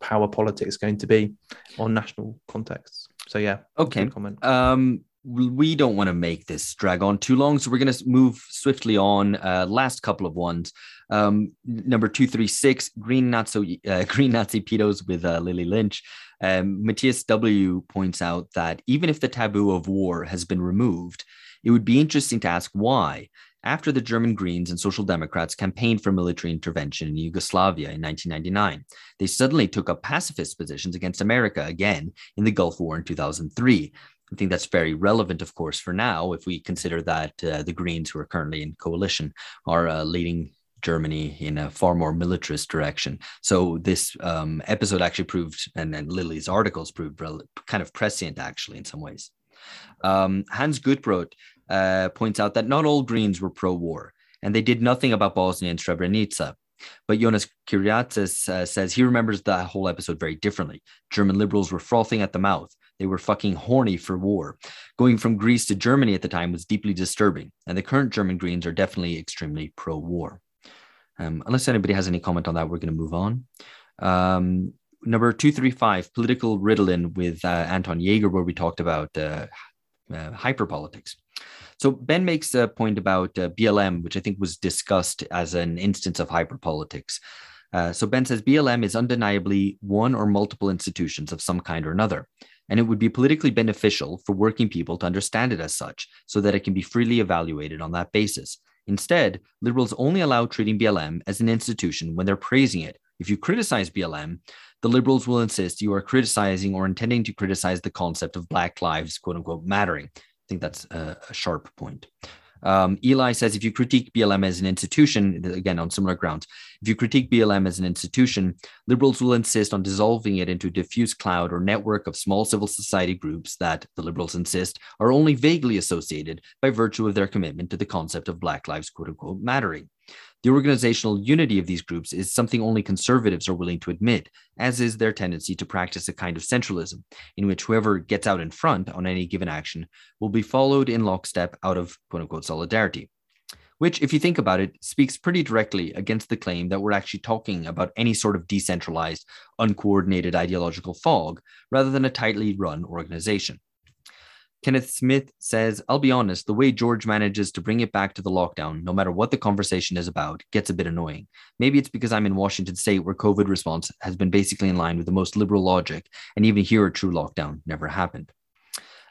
power politics going to be on national contexts? So yeah, Okay. comment. Um, we don't want to make this drag on too long, so we're going to move swiftly on. Uh, last couple of ones. Um, number two three six, Green Nazi uh, Green Nazi pedos with uh, Lily Lynch. Um, Matthias W points out that even if the taboo of war has been removed, it would be interesting to ask why. After the German Greens and Social Democrats campaigned for military intervention in Yugoslavia in 1999, they suddenly took up pacifist positions against America again in the Gulf War in 2003. I think that's very relevant, of course, for now, if we consider that uh, the Greens, who are currently in coalition, are uh, leading Germany in a far more militarist direction. So this um, episode actually proved, and, and Lily's articles proved rel- kind of prescient, actually, in some ways. Um, Hans Gutbrot uh, points out that not all Greens were pro-war, and they did nothing about Bosnia and Srebrenica. But Jonas Kyriatis uh, says he remembers the whole episode very differently. German liberals were frothing at the mouth. They were fucking horny for war. Going from Greece to Germany at the time was deeply disturbing, and the current German Greens are definitely extremely pro war. Um, unless anybody has any comment on that, we're going to move on. Um, number 235, Political Ritalin with uh, Anton Jaeger, where we talked about uh, uh, hyperpolitics. So Ben makes a point about uh, BLM, which I think was discussed as an instance of hyperpolitics. Uh, so Ben says BLM is undeniably one or multiple institutions of some kind or another, and it would be politically beneficial for working people to understand it as such, so that it can be freely evaluated on that basis. Instead, liberals only allow treating BLM as an institution when they're praising it. If you criticize BLM, the liberals will insist you are criticizing or intending to criticize the concept of Black lives, quote unquote, mattering. I think that's a, a sharp point. Um, Eli says if you critique BLM as an institution, again, on similar grounds, if you critique BLM as an institution, liberals will insist on dissolving it into a diffuse cloud or network of small civil society groups that, the liberals insist, are only vaguely associated by virtue of their commitment to the concept of Black lives, quote unquote, mattering. The organizational unity of these groups is something only conservatives are willing to admit, as is their tendency to practice a kind of centralism, in which whoever gets out in front on any given action will be followed in lockstep out of quote unquote solidarity. Which, if you think about it, speaks pretty directly against the claim that we're actually talking about any sort of decentralized, uncoordinated ideological fog rather than a tightly run organization. Kenneth Smith says, I'll be honest, the way George manages to bring it back to the lockdown, no matter what the conversation is about, gets a bit annoying. Maybe it's because I'm in Washington state where COVID response has been basically in line with the most liberal logic, and even here a true lockdown never happened.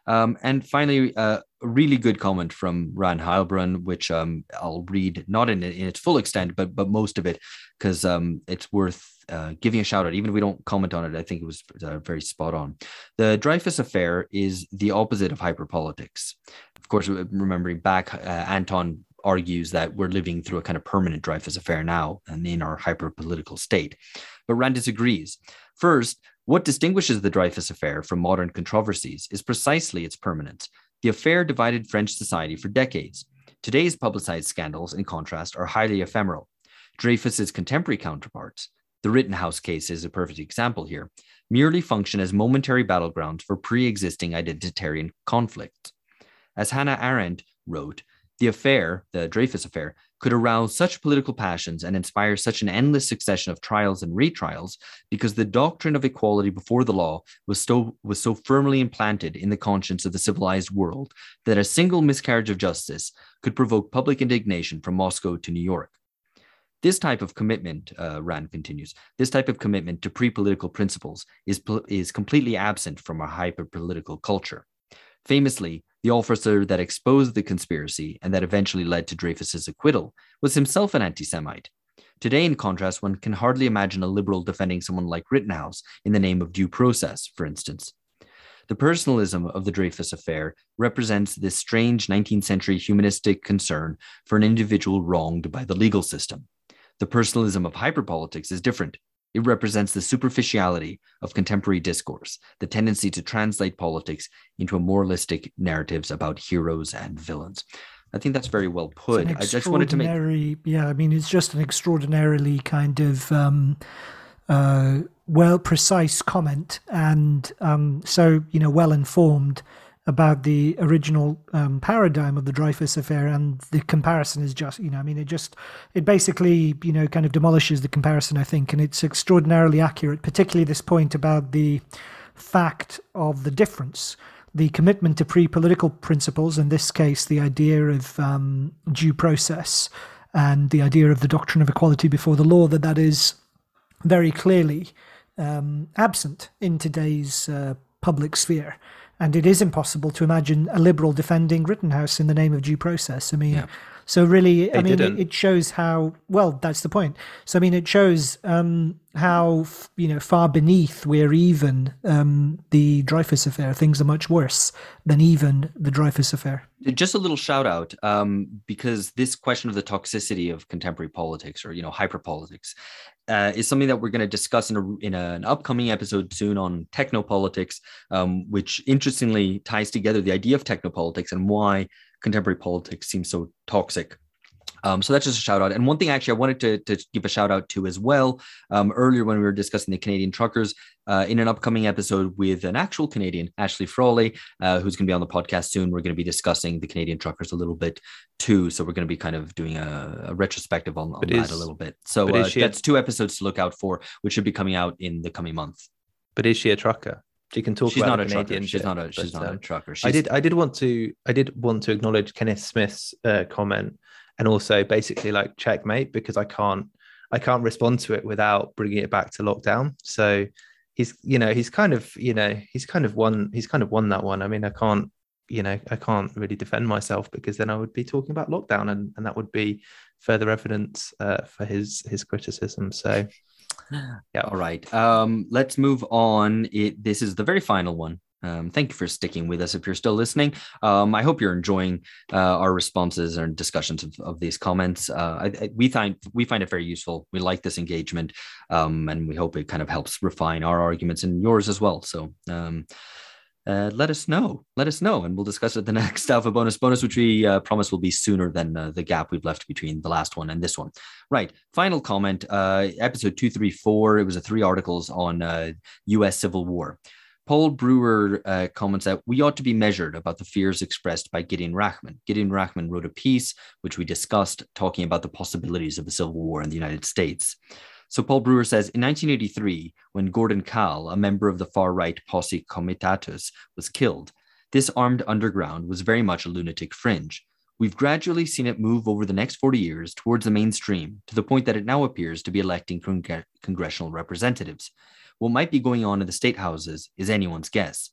Um, and finally, uh, a really good comment from Ran Heilbrunn, which um, I'll read not in, in its full extent, but but most of it, because um, it's worth uh, giving a shout out. Even if we don't comment on it, I think it was uh, very spot on. The Dreyfus affair is the opposite of hyperpolitics. Of course, remembering back, uh, Anton argues that we're living through a kind of permanent Dreyfus affair now and in our hyperpolitical state. But Rand disagrees. First, what distinguishes the Dreyfus affair from modern controversies is precisely its permanence. The affair divided French society for decades. Today's publicized scandals, in contrast, are highly ephemeral. Dreyfus's contemporary counterparts, the Rittenhouse case is a perfect example here, merely function as momentary battlegrounds for pre existing identitarian conflicts. As Hannah Arendt wrote, The affair, the Dreyfus affair, could arouse such political passions and inspire such an endless succession of trials and retrials because the doctrine of equality before the law was so, was so firmly implanted in the conscience of the civilized world that a single miscarriage of justice could provoke public indignation from Moscow to New York. This type of commitment, uh, Rand continues, this type of commitment to pre political principles is, is completely absent from our hyper political culture. Famously, the officer that exposed the conspiracy and that eventually led to Dreyfus's acquittal was himself an anti Semite. Today, in contrast, one can hardly imagine a liberal defending someone like Rittenhouse in the name of due process, for instance. The personalism of the Dreyfus affair represents this strange 19th century humanistic concern for an individual wronged by the legal system. The personalism of hyperpolitics is different. It represents the superficiality of contemporary discourse, the tendency to translate politics into a moralistic narratives about heroes and villains. I think that's very well put. I just wanted to make. Yeah, I mean, it's just an extraordinarily kind of um, uh, well precise comment, and um, so you know, well informed about the original um, paradigm of the Dreyfus affair, and the comparison is just, you know, I mean, it just, it basically, you know, kind of demolishes the comparison, I think, and it's extraordinarily accurate, particularly this point about the fact of the difference, the commitment to pre-political principles, in this case, the idea of um, due process and the idea of the doctrine of equality before the law, that that is very clearly um, absent in today's uh, public sphere and it is impossible to imagine a liberal defending Rittenhouse in the name of due process. I mean, yeah. So really, they I mean, it, it, shows how well that's the point. So I mean, it shows um, how you know far beneath we're even um, the Dreyfus affair. Things are much worse than even the Dreyfus affair. Just a little shout out um, because this question of the toxicity of contemporary politics or you know hyper politics uh, is something that we're going to discuss in, a, in a, an upcoming episode soon on technopolitics, um, which interestingly ties together the idea of technopolitics and why contemporary politics seems so toxic. Um, so that's just a shout out. And one thing actually I wanted to, to give a shout out to as well um, earlier when we were discussing the Canadian truckers uh, in an upcoming episode with an actual Canadian, Ashley Frawley, uh, who's going to be on the podcast soon. We're going to be discussing the Canadian truckers a little bit too. So we're going to be kind of doing a, a retrospective on, on that is, a little bit. So uh, that's a, two episodes to look out for, which should be coming out in the coming month. But is she a trucker? She can talk she's about not a Canadian. She's not a. She's but, not um, a trucker. She's... I did. I did want to. I did want to acknowledge Kenneth Smith's uh, comment and also basically like checkmate because I can't I can't respond to it without bringing it back to lockdown. So he's you know he's kind of you know he's kind of won he's kind of won that one. I mean I can't you know I can't really defend myself because then I would be talking about lockdown and and that would be further evidence uh, for his his criticism. So yeah all right um let's move on it this is the very final one um, thank you for sticking with us if you're still listening. Um, I hope you're enjoying uh, our responses and discussions of, of these comments. Uh, I, I, we find we find it very useful. We like this engagement, um, and we hope it kind of helps refine our arguments and yours as well. So. Uh, let us know. Let us know, and we'll discuss it the next Aufhebonus bonus, which we uh, promise will be sooner than uh, the gap we've left between the last one and this one. Right. Final comment. Uh, episode two three four. It was a three articles on U.S. Uh, Civil War. Paul Brewer uh, comments that we ought to be measured about the fears expressed by Gideon Rachman. Gideon Rachman wrote a piece, which we discussed, talking about the possibilities of a civil war in the United States. So Paul Brewer says in 1983, when Gordon Kahl, a member of the far right Posse Comitatus, was killed, this armed underground was very much a lunatic fringe. We've gradually seen it move over the next 40 years towards the mainstream to the point that it now appears to be electing congr- congressional representatives. What might be going on in the state houses is anyone's guess.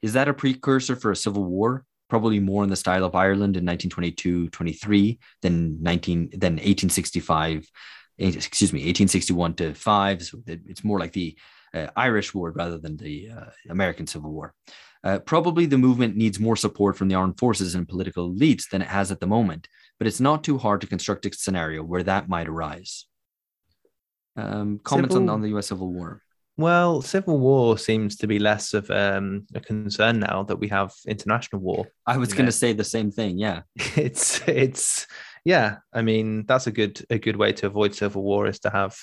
Is that a precursor for a civil war? Probably more in the style of Ireland in 1922-23 than 19 than 1865, excuse me, 1861 to five. So it's more like the uh, Irish War rather than the uh, American Civil War. Uh, probably the movement needs more support from the armed forces and political elites than it has at the moment, but it's not too hard to construct a scenario where that might arise. Um, comments Civil, on, on the US Civil War. Well, civil war seems to be less of um, a concern now that we have international war. I was going to say the same thing. Yeah, it's it's yeah. I mean, that's a good a good way to avoid civil war is to have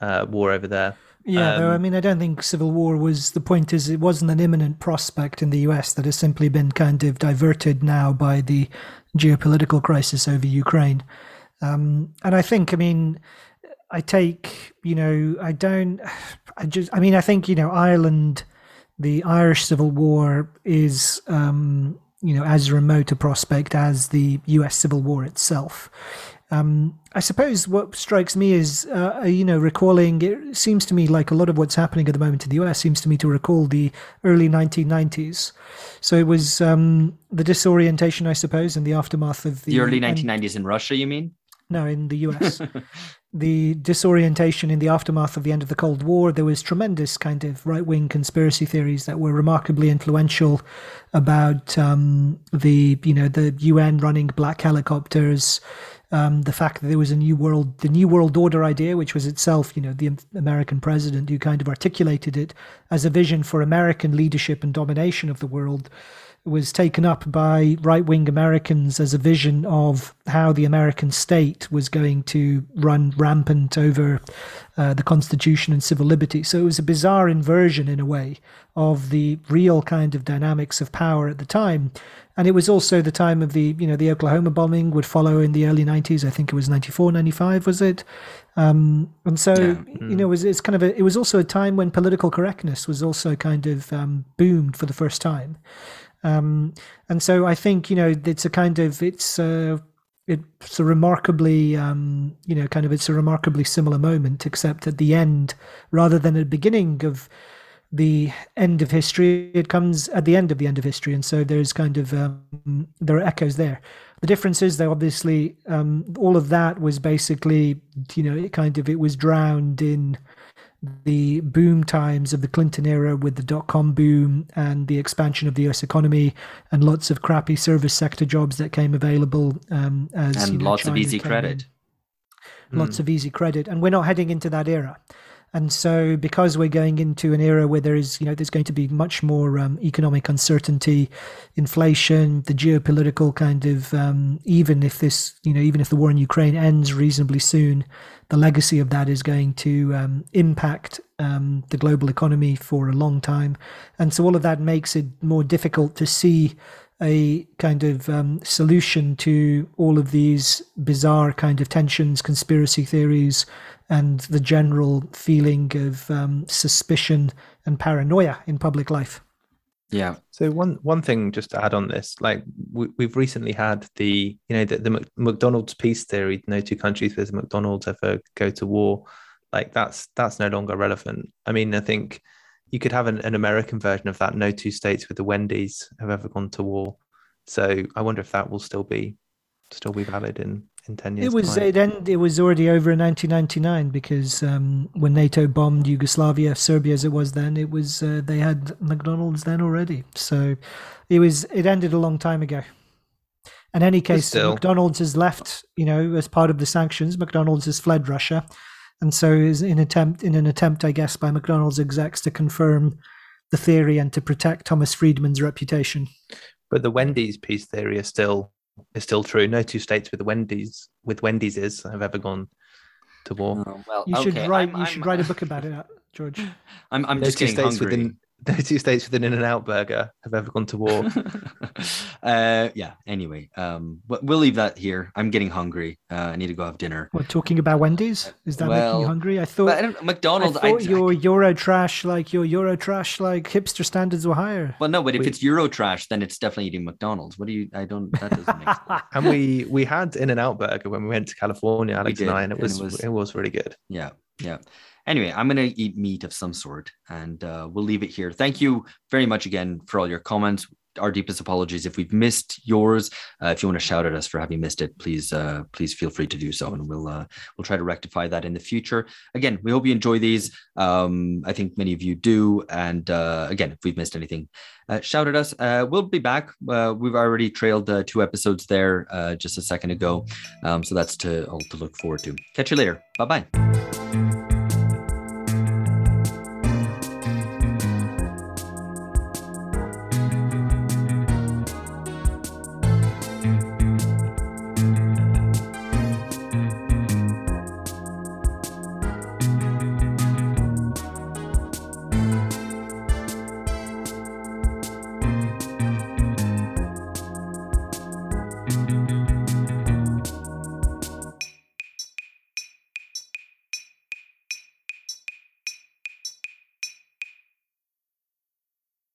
uh, war over there. Yeah, though I Um, mean, I don't think civil war was the point. Is it wasn't an imminent prospect in the U.S. that has simply been kind of diverted now by the geopolitical crisis over Ukraine. Um, and I think, I mean, I take, you know, I don't, I just, I mean, I think, you know, Ireland, the Irish Civil War is, um, you know, as remote a prospect as the U.S. Civil War itself. Um, I suppose what strikes me is, uh, you know, recalling. It seems to me like a lot of what's happening at the moment in the US seems to me to recall the early 1990s. So it was um, the disorientation, I suppose, in the aftermath of the, The early and- 1990s in Russia, you mean? no, in the US. the disorientation in the aftermath of the end of the Cold War, there was tremendous kind of right wing conspiracy theories that were remarkably influential about um, the you know the UN running black helicopters. Um, the fact that there was a new world, the new world order idea, which was itself, you know, the American president who kind of articulated it as a vision for American leadership and domination of the world, was taken up by right wing Americans as a vision of how the American state was going to run rampant over uh, the Constitution and civil liberty. So it was a bizarre inversion, in a way, of the real kind of dynamics of power at the time. And it was also the time of the, you know, the Oklahoma bombing would follow in the early 90s. I think it was 94, 95, was it? Um, and so, Yeah. you know, it was, it's kind of a, it was also a time when political correctness was also kind of um, boomed for the first time. Um, and so I think you know it's a kind of it's a it's a remarkably um, you know kind of it's a remarkably similar moment, except at the end rather than at the beginning of the end of history, it comes at the end of the end of history, and so there's kind of um, there are echoes there. The difference is, though, obviously, um, all of that was basically, you know, it kind of it was drowned in the boom times of the Clinton era with the dot com boom and the expansion of the US economy and lots of crappy service sector jobs that came available um, as And you know, lots of easy credit. in. Lots of easy credit, and we're not heading into that era. And so, because we're going into an era where there is, you know, there's going to be much more um, economic uncertainty, inflation, the geopolitical kind of, um, even if this, you know, even if the war in Ukraine ends reasonably soon, the legacy of that is going to um, impact um, the global economy for a long time. And so, all of that makes it more difficult to see a kind of um, solution to all of these bizarre kind of tensions, conspiracy theories, and the general feeling of um, suspicion and paranoia in public life. Yeah. So one one thing just to add on this, like we, we've recently had the you know the, the McDonald's peace theory, no two countries with McDonald's ever go to war, like that's that's no longer relevant. I mean, I think you could have an, an American version of that. No two states with the Wendy's have ever gone to war. So I wonder if that will still be still be valid in in ten years. It was time. it end, it was already over in 1999 because um, when NATO bombed Yugoslavia, Serbia as it was then, it was uh, they had McDonald's then already. So it was it ended a long time ago. In any case, still. McDonald's has left. You know, as part of the sanctions, McDonald's has fled Russia, and so is in attempt in an attempt, I guess, by McDonald's execs to confirm the theory and to protect Thomas Friedman's reputation. but the Wendy's peace theory is still is still true. No two states with the Wendy's with Wendy's is have ever gone to war. Oh, well, You should okay, write. I'm- you I'm- should write a book about it, George. I'm, I'm no just two getting states hungry. within no two states within In and Out Burger have ever gone to war. uh, yeah. Anyway, um, but we'll leave that here. I'm getting hungry. Uh, I need to go have dinner. we're talking about Wendy's? Is that making you hungry? I thought. I don't, I McDonald's. thought I, your Euro trash, like your Euro trash, like hipster standards were higher. well, no, but if We- it's Euro trash, then it's definitely eating McDonald's. What do you? I don't. That doesn't make sense. and we we had In and Out Burger when we went to California, Alex and did, I, and it and it was, was- it was really good. Yeah, yeah. Anyway, I'm gonna eat meat of some sort, and uh, we'll leave it here. Thank you very much again for all your comments. Our deepest apologies if we've missed yours. Uh, if you want to shout at us for having missed it, please, uh, please feel free to do so, and we'll uh, we'll try to rectify that in the future. Again, we hope you enjoy these. Um, I think many of you do, and uh, again, if we've missed anything, uh, shout at us. We'll be back. We've already trailed two episodes there just a second ago, um, so that's to all to look forward to. Catch you later. Bye bye.